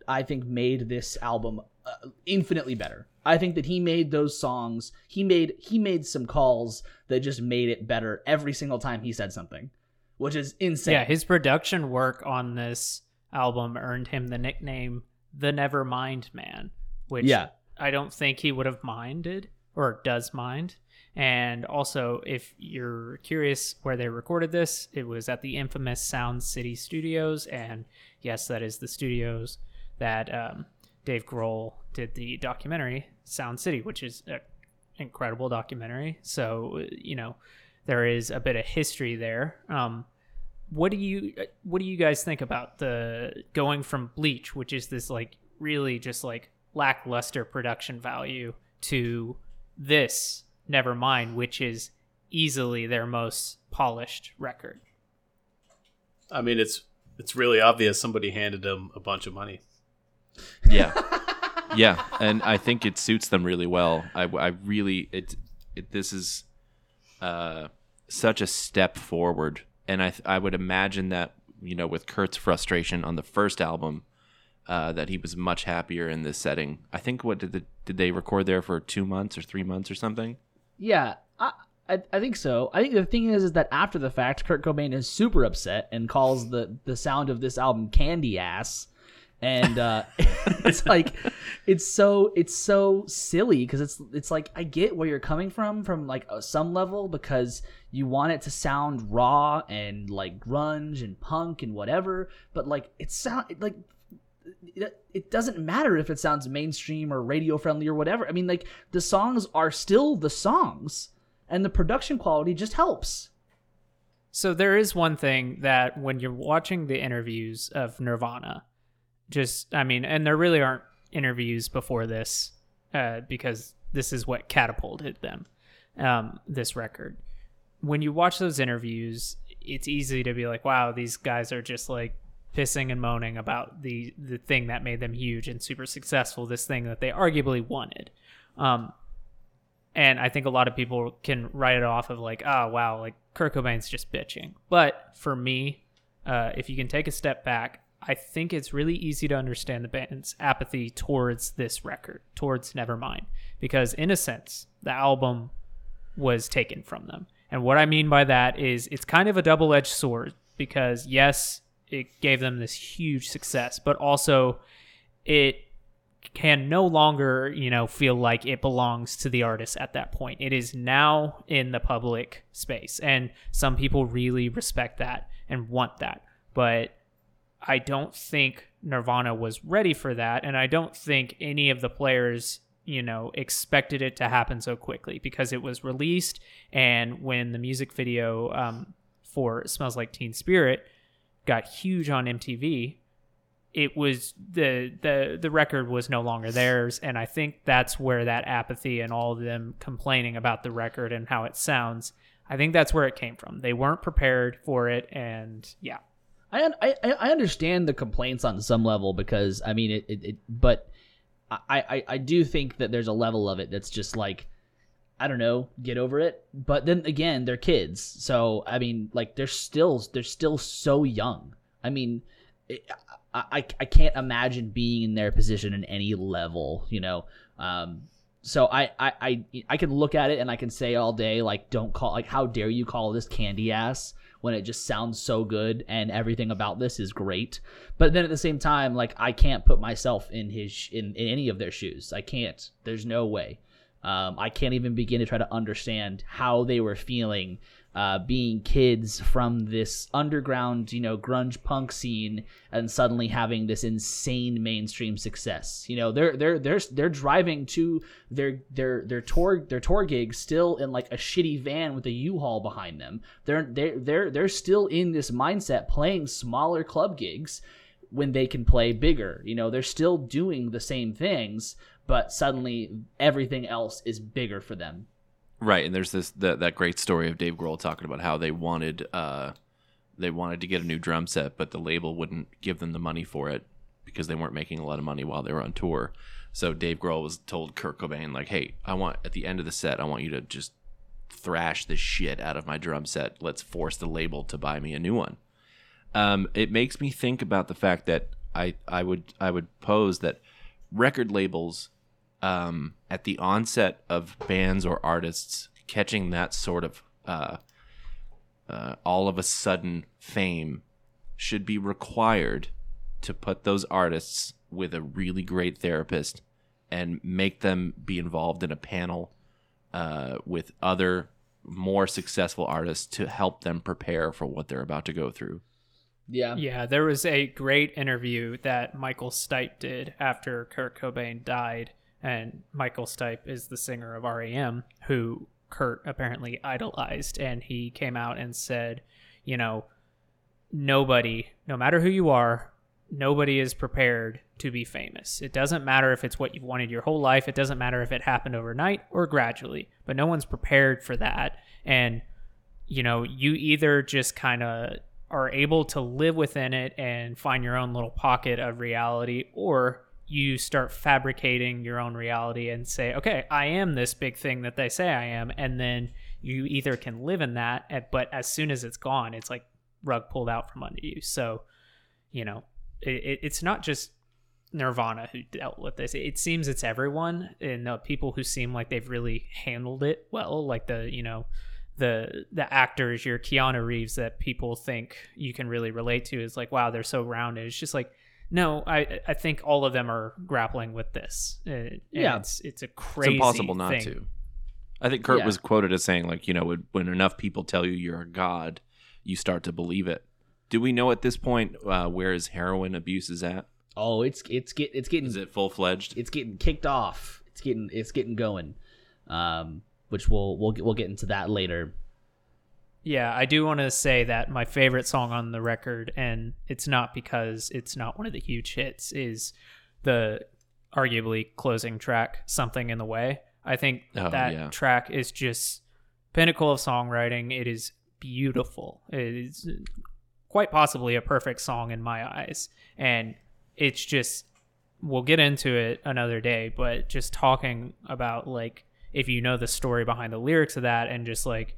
I think made this album uh, infinitely better. I think that he made those songs. He made he made some calls that just made it better every single time he said something, which is insane. Yeah, his production work on this album earned him the nickname the Nevermind Man, which Yeah. I don't think he would have minded or does mind. And also, if you're curious where they recorded this, it was at the infamous Sound City Studios. And yes, that is the studios that um, Dave Grohl did the documentary Sound City, which is an incredible documentary. So, you know, there is a bit of history there. Um, what do you what do you guys think about the going from Bleach, which is this like really just like lackluster production value, to this Nevermind, which is easily their most polished record? I mean, it's it's really obvious somebody handed them a bunch of money. Yeah, yeah, and I think it suits them really well. I, I really it, it this is uh, such a step forward, and I I would imagine that you know with Kurt's frustration on the first album, uh, that he was much happier in this setting. I think what did the, did they record there for two months or three months or something? Yeah, I, I I think so. I think the thing is, is that after the fact, Kurt Cobain is super upset and calls the the sound of this album "candy ass," and uh, it's like it's so it's so silly because it's it's like I get where you're coming from from like uh, some level because you want it to sound raw and like grunge and punk and whatever, but like it sound like it, doesn't matter if it sounds mainstream or radio friendly or whatever. I mean, like the songs are still the songs, and the production quality just helps. So there is one thing that when you're watching the interviews of Nirvana, just I mean, and there really aren't interviews before this uh, because this is what catapulted them. Um, this record. When you watch those interviews, it's easy to be like, "Wow, these guys are just like pissing and moaning about the the thing that made them huge and super successful. This thing that they arguably wanted." Um, and I think a lot of people can write it off of like, oh wow, like Kurt Cobain's just bitching. But for me, uh, if you can take a step back, I think it's really easy to understand the band's apathy towards this record, towards Nevermind, because in a sense, the album was taken from them. And what I mean by that is it's kind of a double edged sword because, yes, it gave them this huge success, but also it can no longer, you know, feel like it belongs to the artist at that point. It is now in the public space. And some people really respect that and want that. But I don't think Nirvana was ready for that. And I don't think any of the players, you know, expected it to happen so quickly because it was released. And when the music video um, for Smells Like Teen Spirit got huge on MTV, it was the the the record was no longer theirs and i think that's where that apathy and all of them complaining about the record and how it sounds i think that's where it came from. They weren't prepared for it and yeah. I I I understand the complaints on some level because I mean it, it, it but I, I I do think that there's a level of it that's just like I don't know, get over it. But then again, they're kids, so I mean, like they're still they're still so young. I mean, it, I, I can't imagine being in their position in any level, you know. Um, so I, I, I, I can look at it and I can say all day, like, don't call, like, how dare you call this candy ass when it just sounds so good and everything about this is great. But then at the same time, like, I can't put myself in his, in, in any of their shoes. I can't. There's no way. Um, I can't even begin to try to understand how they were feeling uh, being kids from this underground, you know, grunge punk scene, and suddenly having this insane mainstream success. You know, they're they're they're they're driving to their their their tour their tour gigs still in like a shitty van with a U-Haul behind them. They're they're they're they're still in this mindset playing smaller club gigs when they can play bigger. You know, they're still doing the same things, but suddenly everything else is bigger for them. Right, and there's this that that great story of Dave Grohl talking about how they wanted uh they wanted to get a new drum set, but the label wouldn't give them the money for it because they weren't making a lot of money while they were on tour. So Dave Grohl was told Kurt Cobain like, "Hey, I want at the end of the set, I want you to just thrash the shit out of my drum set. Let's force the label to buy me a new one." Um, it makes me think about the fact that I I would I would pose that record labels um, at the onset of bands or artists catching that sort of uh, uh, all of a sudden fame should be required to put those artists with a really great therapist and make them be involved in a panel uh, with other more successful artists to help them prepare for what they're about to go through. Yeah. Yeah, there was a great interview that Michael Stipe did after Kurt Cobain died and Michael Stipe is the singer of REM, who Kurt apparently idolized, and he came out and said, you know, nobody, no matter who you are, nobody is prepared to be famous. It doesn't matter if it's what you've wanted your whole life. It doesn't matter if it happened overnight or gradually, but no one's prepared for that. And, you know, you either just kind of are able to live within it and find your own little pocket of reality, or you start fabricating your own reality and say, okay, I am this big thing that they say I am. And then you either can live in that, but as soon as it's gone, it's like rug pulled out from under you. So, you know, it, it's not just Nirvana who dealt with this. It seems it's everyone, and the people who seem like they've really handled it well, like the you know the the actors, your Keanu Reeves that people think you can really relate to is like, wow, they're so grounded. It's just like, no, I I think all of them are grappling with this. Uh, Yeah. it's it's a crazy. It's impossible not thing. to. I think Kurt Yeah. was quoted as saying, like, you know, when, when enough people tell you you're a god, you start to believe it. Do we know at this point uh, where his heroin abuse is at? Oh, it's it's get it's getting Is it full fledged? it's getting kicked off. It's getting it's getting going. Um, which we'll we'll get- we'll get into that later. Yeah, I do want to say that my favorite song on the record, and it's not because it's not one of the huge hits, is the arguably closing track, Something in the Way. I think Oh, that yeah. track is just pinnacle of songwriting. It is beautiful. It is quite possibly a perfect song in my eyes. And it's just, we'll get into it another day, but just talking about like, if you know the story behind the lyrics of that and just like,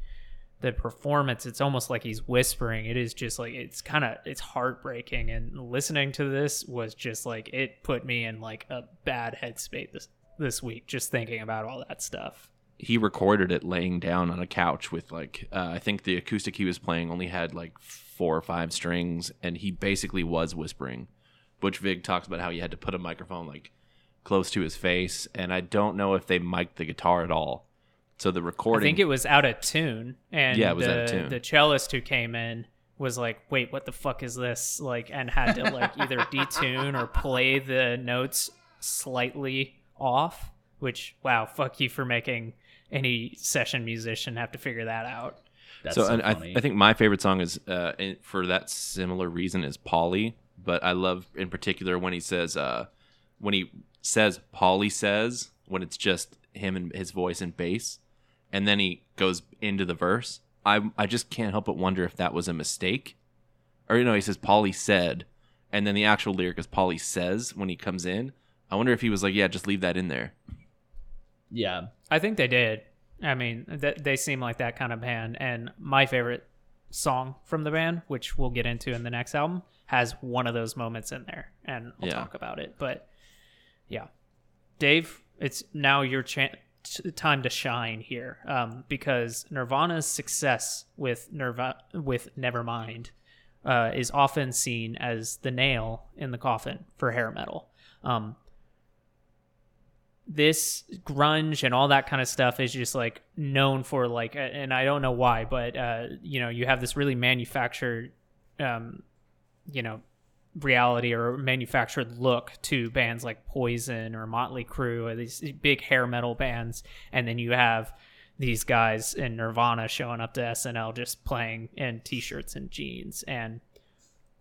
the performance it's almost like he's whispering it is just like it's kind of it's heartbreaking and listening to this was just like it put me in like a bad headspace this this week just thinking about all that stuff he recorded it laying down on a couch with like uh, I think the acoustic he was playing only had like four or five strings, and he basically was whispering. Butch Vig talks about how he had to put a microphone like close to his face, and I don't know if they mic'd the guitar at all. So the recording, i think it was out of tune and Yeah, it was the, out of tune. the cellist who came in was like wait what the fuck is this like and had to like either detune or play the notes slightly off which wow fuck you for making any session musician have to figure that out That's so, so, and I, funny. I think my favorite song is uh, in- for that similar reason is Polly, but I love in particular when he says uh, when he says Polly says when it's just him and his voice and bass, and then he goes into the verse. I I just can't help but wonder if that was a mistake, or you know he says Polly said, and then the actual lyric is Polly says when he comes in. I wonder if he was like, yeah, just leave that in there. yeah, I think they did. I mean, th- they seem like that kind of band. And my favorite song from the band, which we'll get into in the next album, has one of those moments in there, and I'll Yeah. talk about it. But yeah, Dave, it's now your chan t- time to shine here, um, because Nirvana's success with Nirva- with Nevermind uh, is often seen as the nail in the coffin for hair metal. Um, this grunge and all that kind of stuff is just like known for like and i don't know why but uh you know you have this really manufactured um you know reality or manufactured look to bands like poison or motley crue or these big hair metal bands. And then you have these guys in nirvana showing up to snl just playing in t-shirts and jeans. And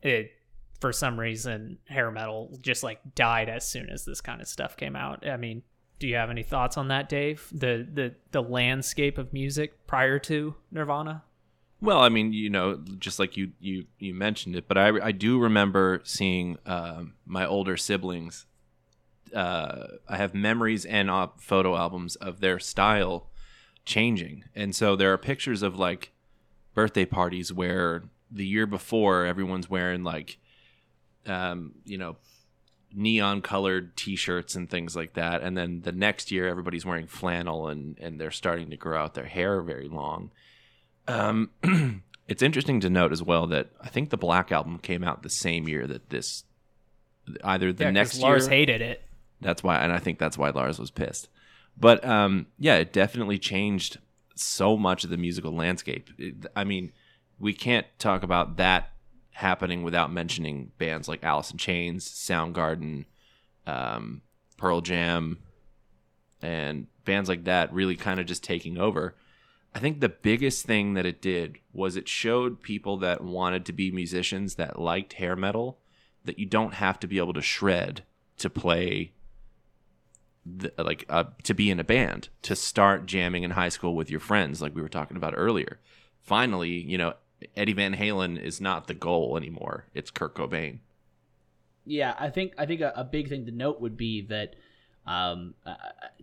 it for some reason hair metal just like died as soon as this kind of stuff came out. I mean do you have any thoughts on that dave? The the the landscape of music prior to nirvana Well, I mean, you know, just like you you you mentioned it, but I I do remember seeing um, my older siblings. Uh, I have memories and uh, photo albums of their style changing, and so there are pictures of like birthday parties where the year before everyone's wearing like, um, you know, neon colored t-shirts and things like that and then the next year everybody's wearing flannel and and they're starting to grow out their hair very long um, it's interesting to note as well that I think the Black album came out the same year that this, either the Yeah, next lars year. hated it That's why, and I think that's why Lars was pissed. But um, yeah, it definitely changed so much of the musical landscape. It, I mean, we can't talk about that happening without mentioning bands like Alice in Chains, Soundgarden, um, Pearl Jam, and bands like that really kind of just taking over. I think the biggest thing that it did was it showed people that wanted to be musicians that liked hair metal that you don't have to be able to shred to play the, like uh, to be in a band to start jamming in high school with your friends like we were talking about earlier. Finally you know eddie van halen is not the goal anymore. It's kurt cobain. Yeah, I think I think a, a big thing to note would be that Um, uh,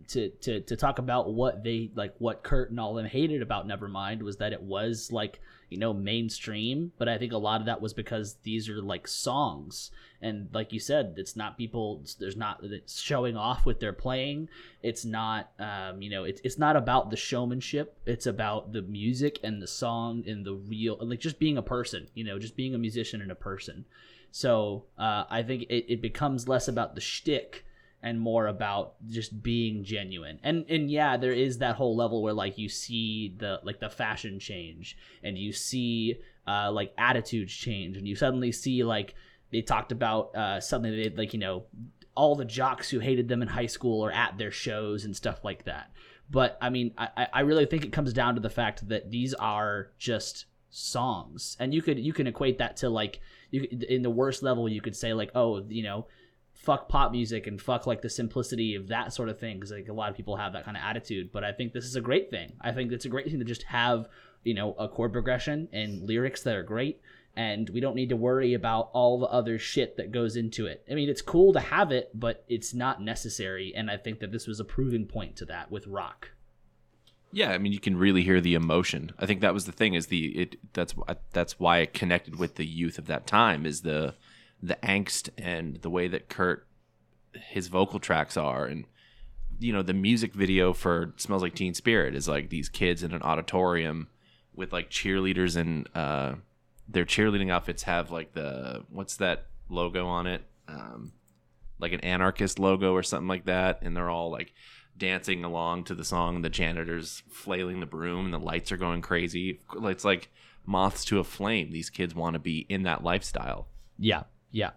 to to to talk about what they like, what Kurt and all them hated about Nevermind was that it was like you know mainstream, but I think a lot of that was because these are like songs, and like you said, it's not people. There's not showing off with their playing. It's not um, you know it's it's not about the showmanship. It's about the music and the song and the real like just being a person. You know, just being a musician and a person. So uh, I think it, it becomes less about the shtick and more about just being genuine. And and yeah, there is that whole level where like you see the like the fashion change and you see uh, like attitudes change and you suddenly see like they talked about uh, suddenly they like you know all the jocks who hated them in high school are at their shows and stuff like that. But I mean, I, I really think it comes down to the fact that these are just songs, and you could you can equate that to like you in the worst level you could say like oh you know fuck pop music and fuck like the simplicity of that sort of thing because like a lot of people have that kind of attitude but i think this is a great thing i think it's a great thing to just have you know a chord progression and lyrics that are great and we don't need to worry about all the other shit that goes into it i mean it's cool to have it but it's not necessary and i think that this was a proving point to that with rock Yeah, I mean, you can really hear the emotion. I think that was the thing. Is the it that's that's why it connected with the youth of that time. Is the the angst and the way that Kurt his vocal tracks are, and you know the music video for "Smells Like Teen Spirit" is like these kids in an auditorium with like cheerleaders and uh, their cheerleading outfits have like the what's that logo on it, um, like an anarchist logo or something like that, and they're all like dancing along to the song. The janitor's flailing the broom, and the lights are going crazy. It's like moths to a flame. These kids want to be in that lifestyle. yeah yeah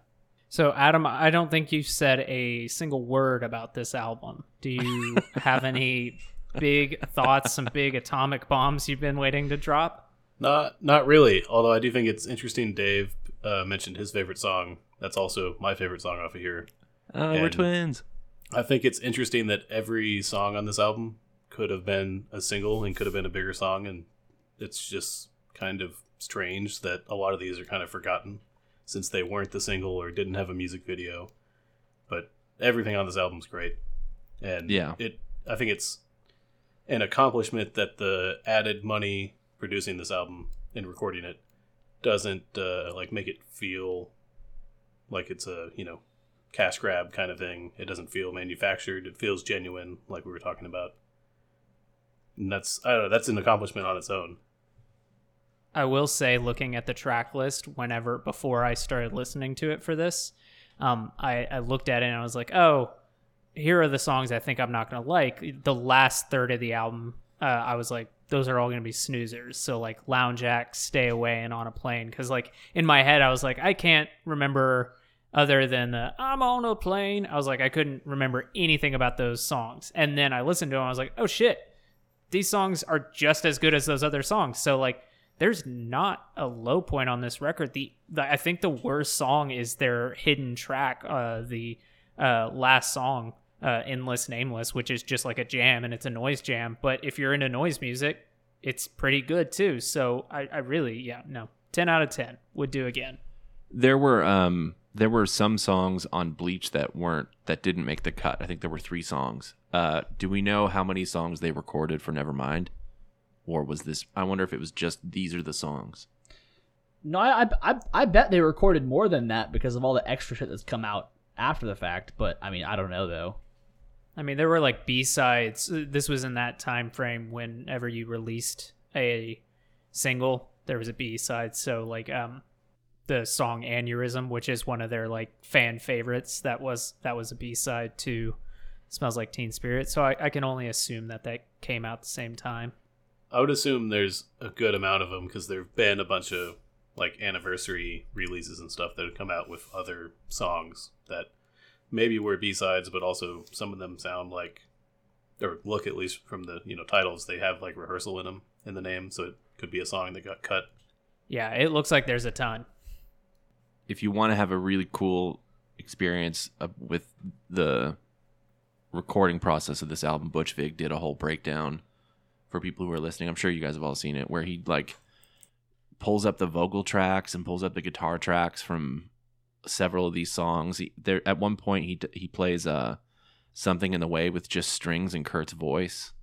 So, Adam, I don't think you've said a single word about this album. Do you have any big thoughts, some big atomic bombs you've been waiting to drop? Not not really. Although I do think it's interesting. Dave uh, mentioned his favorite song. That's also my favorite song off of here. Oh, we're twins. I think it's interesting that every song on this album could have been a single and could have been a bigger song, and it's just kind of strange that a lot of these are kind of forgotten since they weren't the single or didn't have a music video. But everything on this album's great, and Yeah. it. I think it's an accomplishment that the added money producing this album and recording it doesn't uh, like make it feel like it's a you know cash grab kind of thing. It doesn't feel manufactured. It feels genuine, like we were talking about. And that's I don't know. That's an accomplishment on its own. I will say, looking at the track list, whenever before I started listening to it for this, um, I, I looked at it and I was like, oh, here are the songs I think I'm not going to like. The last third of the album, uh, I was like, those are all going to be snoozers. So, like, Lounge Act, Stay Away, and On a Plane. Because, like, in my head, I was like, I can't remember other than the I'm on a plane. I was like, I couldn't remember anything about those songs. And then I listened to them, I was like, oh shit, these songs are just as good as those other songs. So like there's not a low point on this record. The, the I think the worst song is their hidden track, uh the uh last song, uh Endless Nameless, which is just like a jam and it's a noise jam. But if you're into noise music, it's pretty good too. So I, I really yeah, no. Ten out of ten would do again. There were um there were some songs on Bleach that weren't that didn't make the cut. I think there were three songs. Uh, do we know how many songs they recorded for Nevermind, or was this? I wonder if it was just these are the songs. No, I, I I bet they recorded more than that because of all the extra shit that's come out after the fact. But I mean, I don't know though. I mean, there were like B sides. This was in that time frame whenever you released a single, there was a B side. So like um the song Aneurysm, which is one of their like fan favorites, that was that was a B side to Smells Like Teen Spirit. So I, I can only assume that that came out the same time. I would assume there's a good amount of them because there've been a bunch of like anniversary releases and stuff that have come out with other songs that maybe were B sides, but also some of them sound like, or look at least from the you know titles, they have like rehearsal in them in the name, so it could be a song that got cut. Yeah, it looks like there's a ton. If you want to have a really cool experience uh, with the recording process of this album, Butch Vig did a whole breakdown for people who are listening. I'm sure you guys have all seen it, where he like pulls up the vocal tracks and pulls up the guitar tracks from several of these songs. He, there at one point he he plays uh something in the way with just strings and Kurt's voice,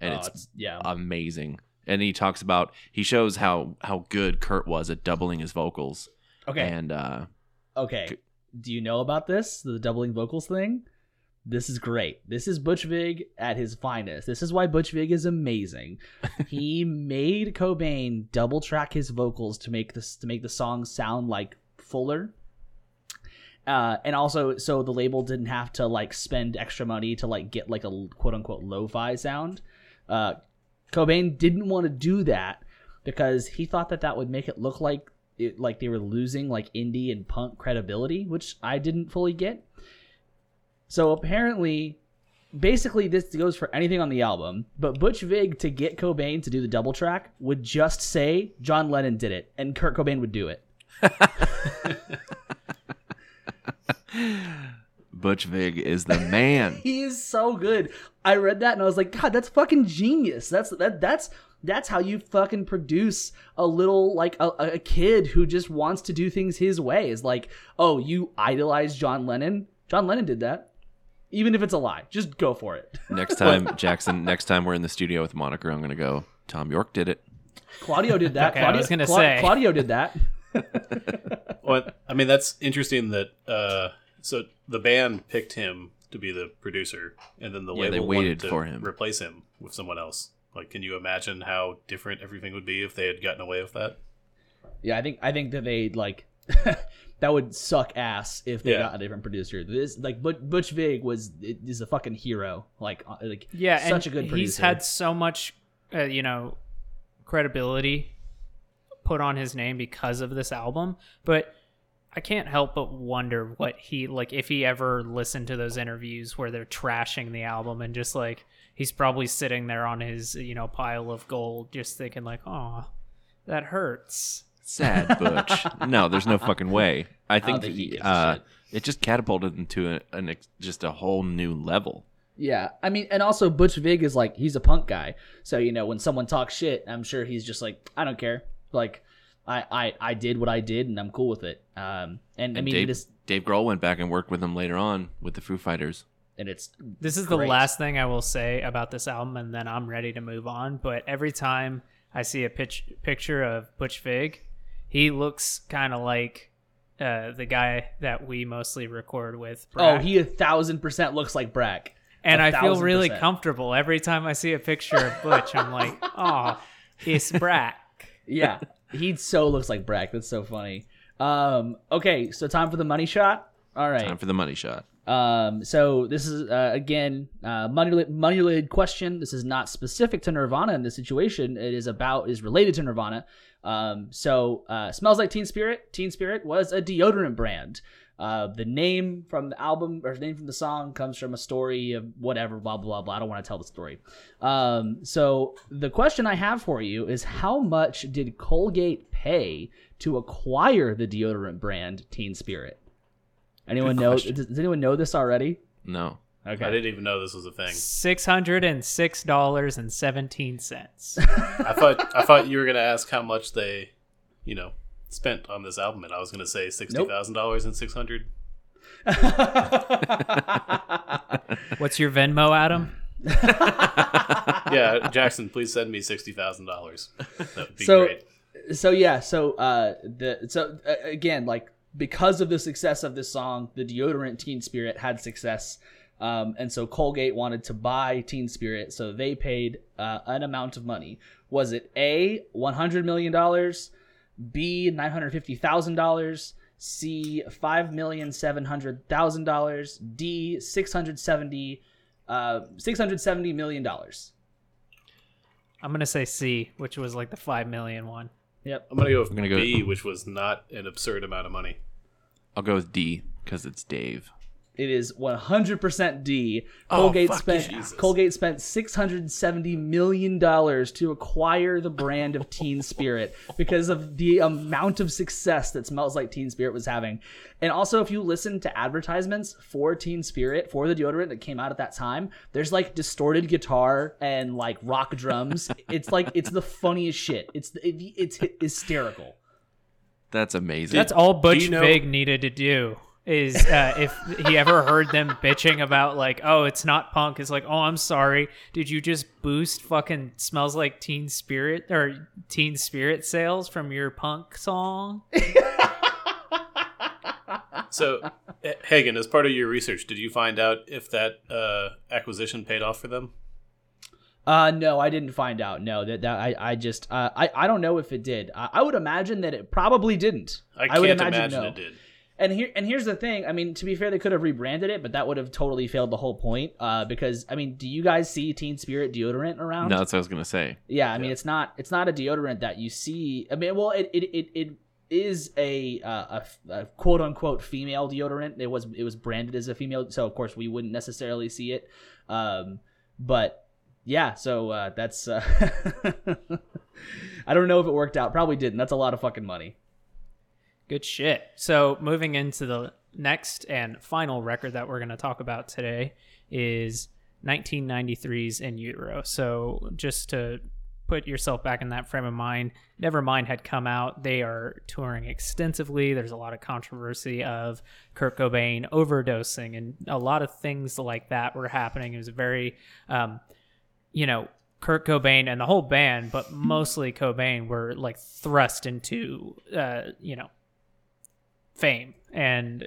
and Oh, it's yeah. amazing. And he talks about he shows how how good Kurt was at doubling his vocals. okay. And uh, Okay. Do you know about this? The doubling vocals thing? This is great. This is Butch Vig at his finest. This is why Butch Vig is amazing. he made Cobain double track his vocals to make this to make the song sound like fuller. Uh, and also so the label didn't have to like spend extra money to like get like a quote unquote lo-fi sound. Uh, Cobain didn't want to do that because he thought that that would make it look like it, like they were losing like indie and punk credibility, which I didn't fully get. So apparently, basically this goes for anything on the album, but Butch Vig to get Cobain to do the double track would just say John Lennon did it, and Kurt Cobain would do it. Butch Vig is the man. He is so good. I read that and I was like, God, that's fucking genius. That's that that's that's how you fucking produce a little like a, a kid who just wants to do things his way. Is like, oh, you idolize John Lennon. John Lennon did that. Even if it's a lie, just go for it. next time, Jackson. Next time we're in the studio with Moniker, I'm gonna go. Thom Yorke did it. Claudio did that. Okay, I Claudio, was gonna Cla- say. Claudio did that. Well, I mean, that's interesting that uh, so the band picked him to be the producer, and then the Yeah, they label waited wanted to for him. replace him with someone else. Like, can you imagine how different everything would be if they had gotten away with that? Yeah, I think I think that they like that would suck ass if they Yeah. got a different producer. This like Butch, Butch Vig was is a fucking hero. Like uh, like Yeah, such and a good producer. he's had so much, uh, you know, credibility put on his name because of this album. But I can't help but wonder what he like if he ever listened to those interviews where they're trashing the album and just like he's probably sitting there on his you know pile of gold, just thinking like, oh, that hurts. Sad Butch. no, there's no fucking way. I think, think he he, uh, it just catapulted him to a, an ex- just a whole new level. Yeah, I mean, and also Butch Vig is like he's a punk guy, so you know when someone talks shit, I'm sure he's just like I don't care. Like I I I did what I did and I'm cool with it. Um, and, I mean Dave, this Dave Grohl went back and worked with him later on with the Foo Fighters. and it's This is the last thing I will say about this album, and then I'm ready to move on. But every time I see a pitch, picture of Butch Vig, he looks kind of like uh, the guy that we mostly record with. oh he a thousand percent looks like Brack. and I feel really percent. comfortable every time I see a picture of Butch. I'm like, oh, it's Brack. Yeah, he so looks like Brack. That's so funny. Um, okay, so time for the money shot. All right. Time for the money shot. Um, so this is uh, again uh, money money related question. This is not specific to Nirvana in this situation. It is about is related to Nirvana. Um, so uh, smells like Teen Spirit. Teen Spirit was a deodorant brand. Uh, the name from the album or the name from the song comes from a story of whatever blah blah blah. I don't want to tell the story. Um, so the question I have for you is how much did Colgate pay to acquire the deodorant brand Teen Spirit? Anyone Good know? question. Does, does anyone know this already? No. I didn't even know this was a thing. Six hundred and six dollars and seventeen cents. I thought I thought you were gonna ask how much they, you know, spent on this album, and I was gonna say sixty thousand dollars and six hundred. What's your Venmo, Adam? Yeah, Jackson, please send me sixty thousand dollars. That would be So- great. so yeah, so uh, the so uh, again, like because of the success of this song, the deodorant Teen Spirit had success, um, and so Colgate wanted to buy Teen Spirit, so they paid uh, an amount of money. Was it A one hundred million dollars, B nine hundred fifty thousand dollars, C five million seven hundred thousand dollars, D six hundred seventy uh, six hundred seventy million dollars. I'm gonna say C, which was like the five million one. Yep. I'm gonna go with I'm gonna go- B, which was not an absurd amount of money. I'll go with D because it's Dave. It is 100% D. Oh, Colgate fuck spent Jesus. Colgate spent 670 million dollars to acquire the brand of Teen Spirit because of the amount of success that Smells Like Teen Spirit was having. And also if you listen to advertisements for Teen Spirit for the deodorant that came out at that time, there's like distorted guitar and like rock drums. it's like it's the funniest shit. It's it, it's hysterical. That's amazing. That's all Butch you know- Vig needed to do is uh, if he ever heard them bitching about like, oh, it's not punk. It's like, oh, I'm sorry. Did you just boost fucking smells like Teen Spirit or Teen Spirit sales from your punk song? So, Hagen, as part of your research, did you find out if that uh, acquisition paid off for them? Uh, no, I didn't find out. No, that, that I, I just, uh, I, I don't know if it did. I, I would imagine that it probably didn't. I can't would imagine, no. it did. And here, and here's the thing. I mean, to be fair, they could have rebranded it, but that would have totally failed the whole point. Uh, because I mean, do you guys see Teen Spirit deodorant around? No, that's what I was gonna say. Yeah, I mean, it's not, it's not a deodorant that you see. I mean, well, it, it, it, it is a, uh, a, a quote unquote female deodorant. It was, it was branded as a female, so of course we wouldn't necessarily see it. Um, but yeah, so uh, that's. Uh, I don't know if it worked out. Probably didn't. That's a lot of fucking money. Good shit. So moving into the next and final record that we're going to talk about today is 1993's In Utero. So just to put yourself back in that frame of mind, Nevermind had come out. They are touring extensively. There's a lot of controversy of Kurt Cobain overdosing and a lot of things like that were happening. It was very, um, you know, Kurt Cobain and the whole band, but mostly Cobain, were like thrust into, uh, you know, fame and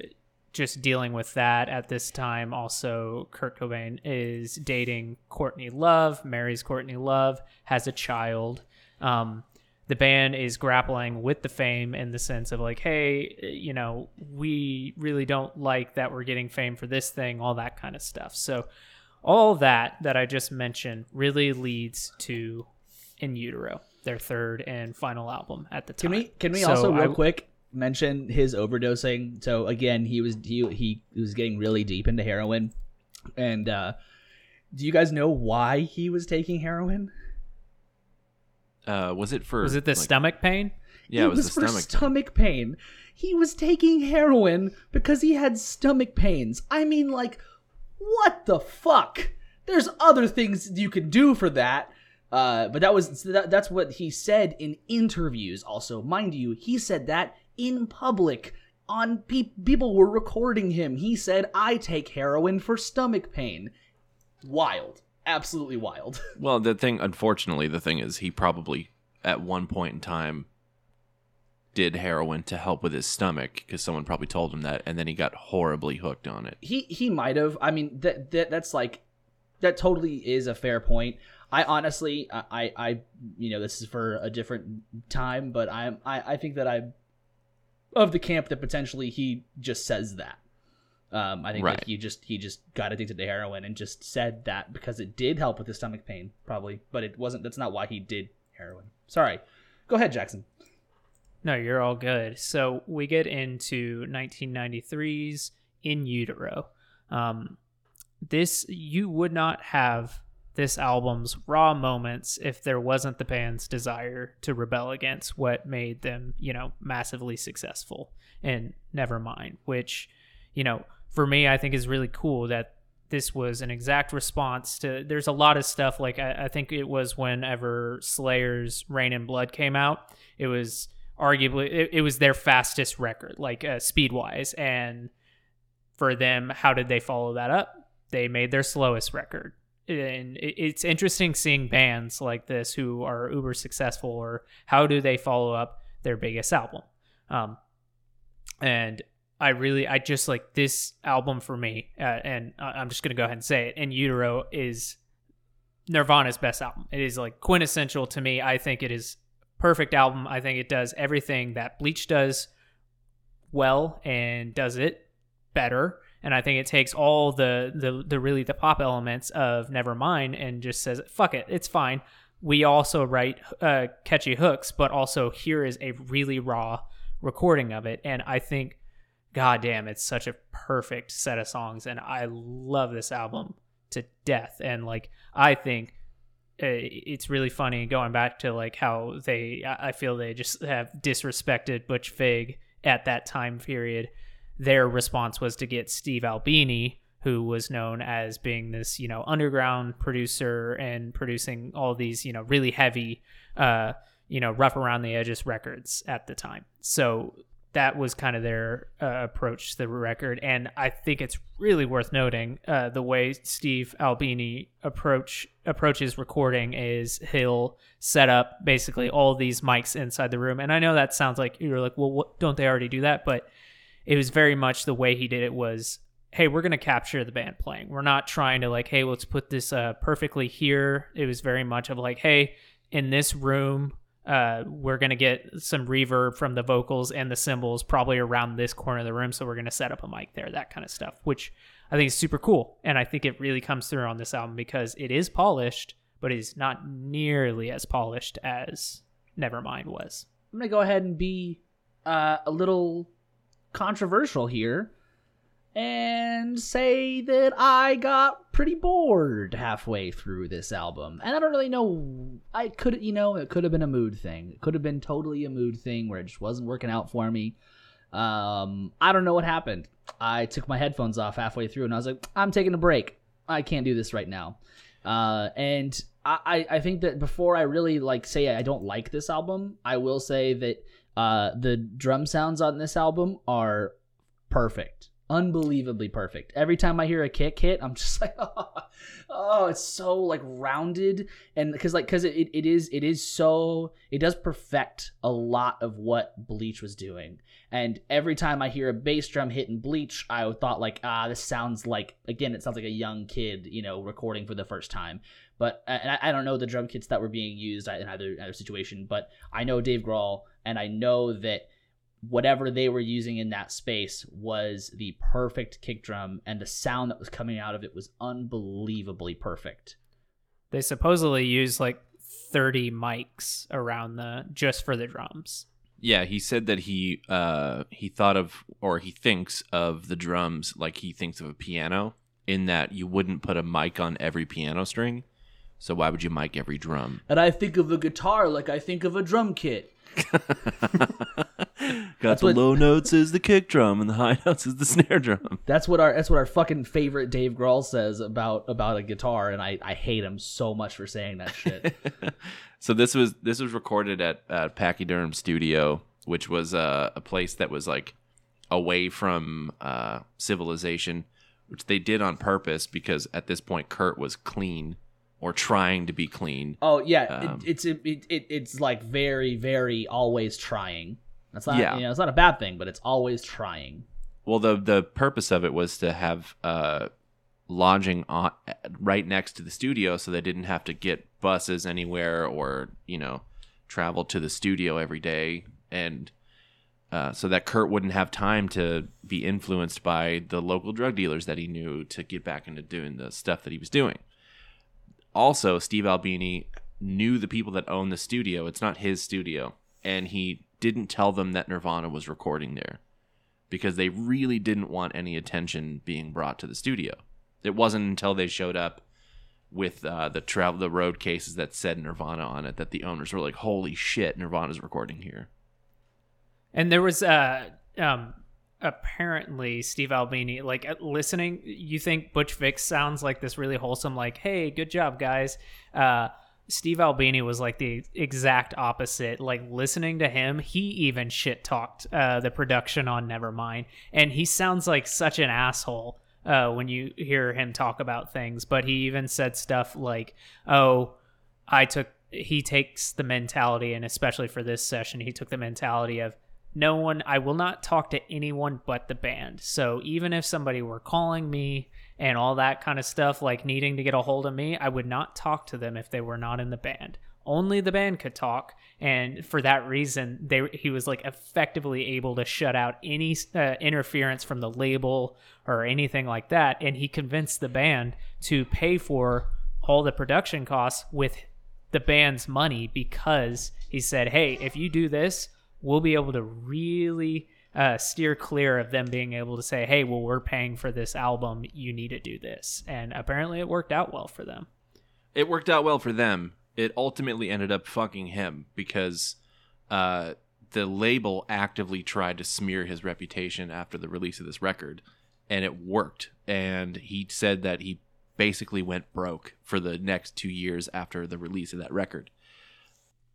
just dealing with that at this time. Also, Kurt Cobain is dating Courtney Love, marries Courtney Love, has a child. Um, the band is grappling with the fame in the sense of like, hey, you know, we really don't like that we're getting fame for this thing, all that kind of stuff. So, all that that I just mentioned really leads to In Utero, their third and final album at the time. Can we can we So also real I- quick mention his overdosing? So again, he was he he was getting really deep into heroin, and uh, do you guys know why he was taking heroin? Uh, was it for? Was it the like- stomach pain? Yeah, it was, the for stomach. stomach pain. He was taking heroin because he had stomach pains. I mean, like, what the fuck? There's other things you can do for that. Uh, but that was that, that's what he said in interviews. Also, mind you, he said that in public. On pe- people were recording him. He said, "I take heroin for stomach pain." Wild, absolutely wild. Well, the thing, unfortunately, the thing is, he probably at one point in time did heroin to help with his stomach because someone probably told him that, and then he got horribly hooked on it. he he might have. I mean, that, that that's like that totally is a fair point. I honestly, I, I, I, you know, this is for a different time, but I'm, I, I think that I'm of the camp that potentially he just says that. Um, I think Right. that he just he just got addicted to heroin and just said that because it did help with his stomach pain, probably, but it wasn't. That's not why he did heroin. Sorry. Go ahead, Jackson. No, you're all good. So we get into 1993's In Utero. Um, this you would not have this album's raw moments if there wasn't the band's desire to rebel against what made them, you know, massively successful. And Nevermind, which, you know, for me, I think is really cool that this was an exact response to. There's a lot of stuff like I, I think it was whenever Slayer's Reign in Blood came out. It was arguably it, it was their fastest record, like uh, speed wise, and for them, how did they follow that up? They made their slowest record. And it's interesting seeing bands like this who are uber successful, or how do they follow up their biggest album? Um, and I really, I just like this album for me, uh, and I'm just gonna go ahead and say it. In Utero is Nirvana's best album. It is like quintessential to me. I think it is perfect album. I think it does everything that Bleach does well and does it better. And I think it takes all the the the really the pop elements of Nevermind and just says, "Fuck it, it's fine." We also write uh, catchy hooks, but also here is a really raw recording of it, and I think, god damn, it's such a perfect set of songs, and I love this album to death. And like, I think uh, it's really funny going back to like how they I feel they just have disrespected Butch Vig at that time period. Their response was to get Steve Albini, who was known as being this you know underground producer and producing all these you know really heavy uh you know rough around the edges records at the time. So that was kind of their uh, approach to the record, and I think it's really worth noting uh, the way Steve Albini approach approaches recording is he'll set up basically all these mics inside the room, and I know that sounds like you're like, well, what, don't they already do that? But it was very much the way he did it was hey we're going to capture the band playing. We're not trying to like hey let's put this uh, perfectly here. It was very much of like hey in this room uh, we're going to get some reverb from the vocals and the cymbals probably around this corner of the room so we're going to set up a mic there that kind of stuff which i think is super cool and i think it really comes through on this album because it is polished but it is not nearly as polished as nevermind was. I'm gonna go ahead and be uh, a little controversial here and say that I got pretty bored halfway through this album. And I don't really know. I could, you know, it could have been a mood thing. It could have been totally a mood thing where it just wasn't working out for me. Um, I don't know what happened. I took my headphones off halfway through and I was like, I'm taking a break. I can't do this right now. Uh, and I, I think that before I really like say I don't like this album, I will say that uh, the drum sounds on this album are perfect, unbelievably perfect. Every time I hear a kick hit, I'm just like, oh, oh it's so like rounded, and because like because it, it, it is it is so it does perfect a lot of what Bleach was doing. And every time I hear a bass drum hit in Bleach, I thought like, ah, this sounds like again, it sounds like a young kid, you know, recording for the first time. But I, I don't know the drum kits that were being used in either either situation, but I know Dave Grohl, and I know that whatever they were using in that space was the perfect kick drum, and the sound that was coming out of it was unbelievably perfect. they supposedly use like 30 mics around the just for the drums Yeah, he said that he uh he thought of or he thinks of the drums like he thinks of a piano in that you wouldn't put a mic on every piano string. So why would you mic every drum? And I think of a guitar like I think of a drum kit. Got the what- low notes is the kick drum and the high notes is the snare drum. That's what our that's what our fucking favorite Dave Grohl says about about a guitar, and I I hate him so much for saying that shit. so this was this was recorded at uh, Pachyderm Studio, which was uh, a place that was like away from uh, civilization, which they did on purpose because at this point Kurt was clean or trying to be clean. Oh yeah, Um, it, it's it, it, it's like very very always trying. That's not Yeah. you know it's not a bad thing, but it's always trying. Well, the the purpose of it was to have uh, lodging on, right next to the studio, so they didn't have to get buses anywhere or you know travel to the studio every day, and uh, so that Kurt wouldn't have time to be influenced by the local drug dealers that he knew to get back into doing the stuff that he was doing. Also, Steve Albini knew the people that own the studio. It's not his studio, and he didn't tell them that Nirvana was recording there because they really didn't want any attention being brought to the studio. It wasn't until they showed up with uh, the travel the road cases that said Nirvana on it that the owners were like, "Holy shit, Nirvana's recording here." And there was uh um apparently Steve Albini like listening you think Butch Vig sounds like this really wholesome like hey good job guys. Uh Steve Albini was like the exact opposite like listening to him he even shit talked uh the production on Nevermind and he sounds like such an asshole uh when you hear him talk about things but he even said stuff like oh I took he takes the mentality and especially for this session he took the mentality of no one I will not talk to anyone but the band. So even if somebody were calling me and all that kind of stuff like needing to get a hold of me, I would not talk to them if they were not in the band. Only the band could talk and for that reason they he was like effectively able to shut out any uh, interference from the label or anything like that and he convinced the band to pay for all the production costs with the band's money because he said, "Hey, if you do this, we'll be able to really uh, steer clear of them being able to say, "Hey, well, we're paying for this album. You need to do this." And apparently, it worked out well for them. It worked out well for them. It ultimately ended up fucking him because uh, the label actively tried to smear his reputation after the release of this record, and it worked. And he said that he basically went broke for the next two years after the release of that record.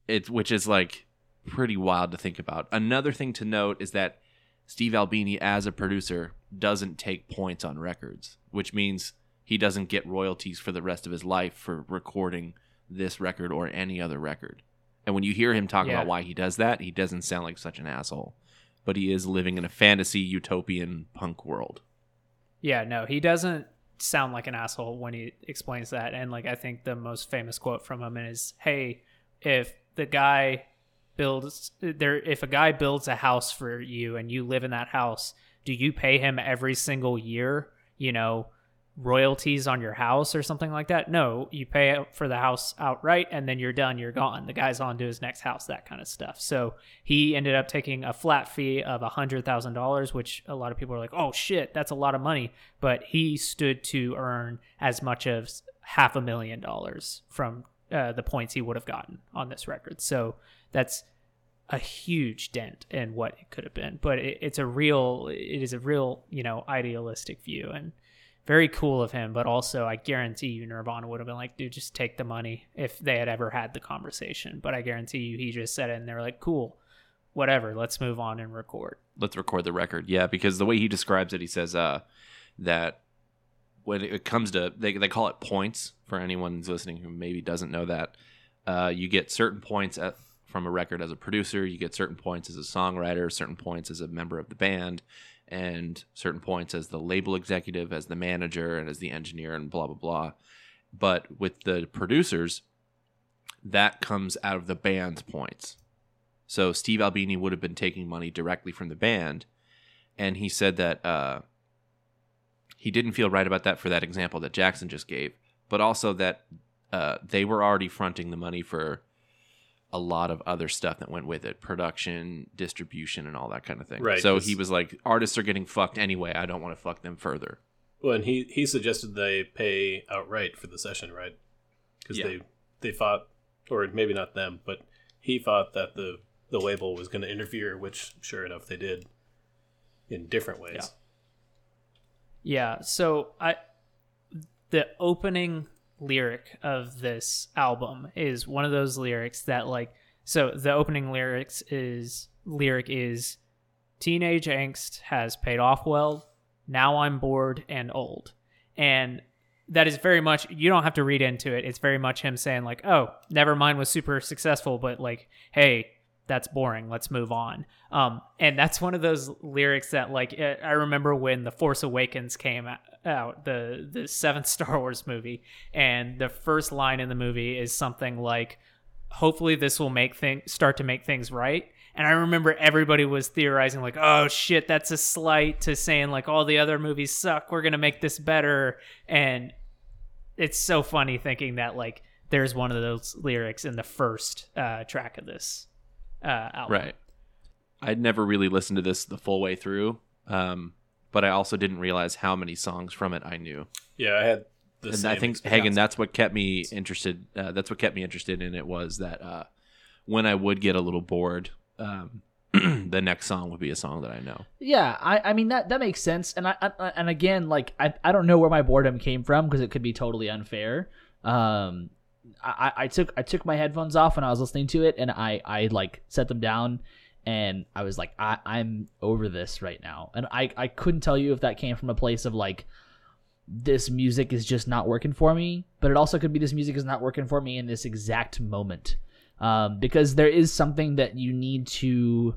It, which is like pretty wild to think about. Another thing to note is that Steve Albini as a producer doesn't take points on records, which means he doesn't get royalties for the rest of his life for recording this record or any other record. And when you hear him talk Yeah. about why he does that, he doesn't sound like such an asshole. But he is living in a fantasy utopian punk world. Yeah, no, he doesn't sound like an asshole when he explains that. And like, I think the most famous quote from him is, "Hey, if the guy builds there, if a guy builds a house for you and you live in that house, do you pay him every single year? You know." royalties on your house or something like that no you pay for the house outright and then you're done you're gone the guy's on to his next house that kind of stuff so he ended up taking a flat fee of a hundred thousand dollars which a lot of people are like oh shit that's a lot of money but he stood to earn as much as half a million dollars from uh, the points he would have gotten on this record so that's a huge dent in what it could have been but it, it's a real it is a real you know idealistic view and very cool of him, but also I guarantee you Nirvana would have been like, dude, just take the money if they had ever had the conversation. But I guarantee you he just said it and they were like, cool, whatever, let's move on and record. let's record the record. Yeah, because the way he describes it, he says uh, that when it comes to they they call it points for anyone who's listening who maybe doesn't know that. Uh, you get certain points at, from a record as a producer. You get certain points as a songwriter. Certain points as a member of the band, and certain points as the label executive, as the manager, and as the engineer, and blah blah blah. But with the producers, that comes out of the band's points. So Steve Albini would have been taking money directly from the band, and he said that uh, he didn't feel right about that for that example that Jackson just gave, but also that uh, they were already fronting the money for a lot of other stuff that went with it production distribution and all that kind of thing Right, so he was like artists are getting fucked anyway i don't want to fuck them further Well, and he he suggested they pay outright for the session, right? Because Yeah. they they thought, or maybe not them, but he thought that the the label was going to interfere, which sure enough they did in different ways. Yeah, so I the opening lyric of this album is one of those lyrics that like so the opening lyrics is lyric is teenage angst has paid off well. Now i'm bored and old. And that is very much you don't have to read into it. It's very much him saying like oh Nevermind was super successful but like hey that's boring let's move on. Um and that's one of those lyrics that like eh, i remember when the force awakens came out the the seventh star wars movie and the first line in the movie is something like hopefully this will make things start to make things right. And i remember everybody was theorizing like oh shit that's a slight to saying like all the other movies suck we're gonna make this better. And it's so funny thinking that like there's one of those lyrics in the first uh, track of this uh, album right i'd never really listened to this the full way through um, but i also didn't realize how many songs from it i knew Yeah, I had the and same. I think experience. Hagen, that's what kept me interested. Uh, that's what kept me interested in it was that uh, when I would get a little bored, um, the next song would be a song that I know. Yeah, I, I mean that that makes sense, and I, I and again, like I, I don't know where my boredom came from because it could be totally unfair. Um, I, I took I took my headphones off when I was listening to it, and I I like set them down, and I was like I I'm over this right now, and I I couldn't tell you if that came from a place of like this music is just not working for me, but it also could be this music is not working for me in this exact moment. Um, because there is something that you need to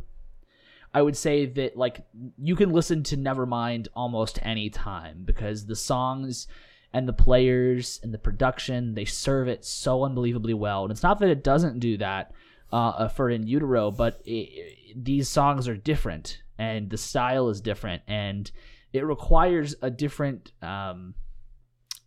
I would say that like you can listen to Nevermind almost any time because the songs and the players and the production they serve it so unbelievably well. And it's not that it doesn't do that uh, for In Utero, but it, these songs are different and the style is different and it requires a different um,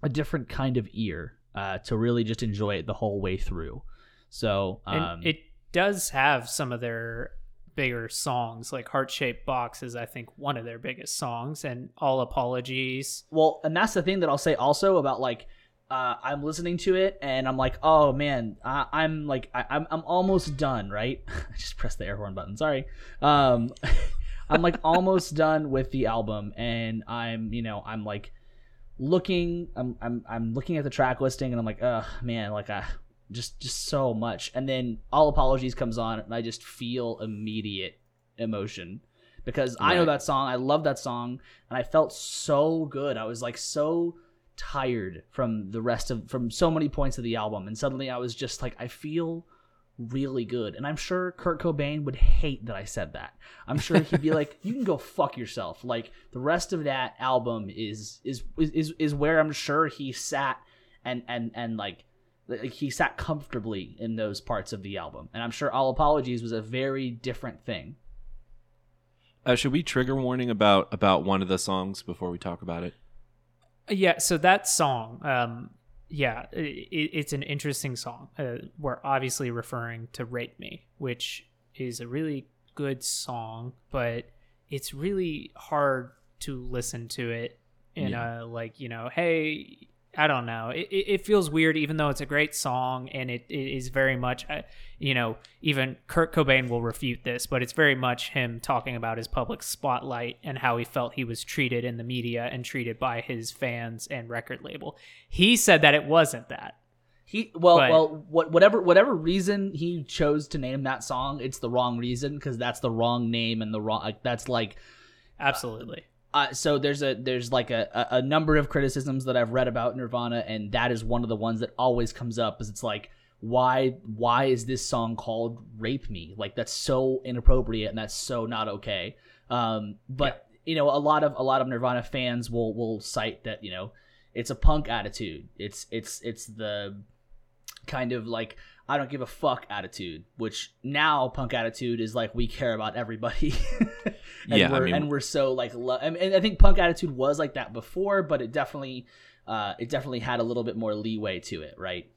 a different kind of ear uh, to really just enjoy it the whole way through. So um, and it does have some of their bigger songs like heart shaped box is i think one of their biggest songs and all apologies Well, and that's the thing that I'll say also about like uh, I'm listening to it and I'm like, oh man, I, I'm like I, I'm I'm almost done, right? I just pressed the air horn button. Sorry. Um, I'm like almost done with the album, and I'm you know I'm like looking I'm I'm I'm looking at the track listing, and I'm like, oh man, like I just just so much, and then all apologies comes on, and I just feel immediate emotion because I know that song. I love that song, and I felt so good. I was like so tired from the rest of from so many points of the album, and suddenly I was just like, I feel really good. And I'm sure Kurt Cobain would hate that I said that. I'm sure he'd be like, "You can go fuck yourself." Like the rest of that album is is is is where I'm sure he sat and and and like like he sat comfortably in those parts of the album. And I'm sure All Apologies was a very different thing. Uh, should we trigger warning about about one of the songs before we talk about it? Yeah, so that song, um, yeah, i i it's an interesting song. Uh, we're obviously referring to "Rape Me," which is a really good song, but it's really hard to listen to it in a like you know, hey, I don't know. It, it feels weird, even though it's a great song, and it, it is very much, uh, you know, even Kurt Cobain will refute this, but it's very much him talking about his public spotlight and how he felt he was treated in the media and treated by his fans and record label. He said that it wasn't that. He well But- well what whatever whatever reason he chose to name that song, it's the wrong reason because that's the wrong name and the wrong like that's like Absolutely. Uh, so there's a there's like a, a a number of criticisms that I've read about Nirvana, and that is one of the ones that always comes up. Is it's like why why is this song called "Rape Me"? Like that's so inappropriate and that's so not okay. Um, but you know, a lot of a lot of Nirvana fans will will cite that you know it's a punk attitude. It's it's it's the kind of like I don't give a fuck attitude, which now punk attitude is like we care about everybody. and Yeah, we're, mean- and we're so like lo- and and I think punk attitude was like that before, but it definitely uh it definitely had a little bit more leeway to it, right?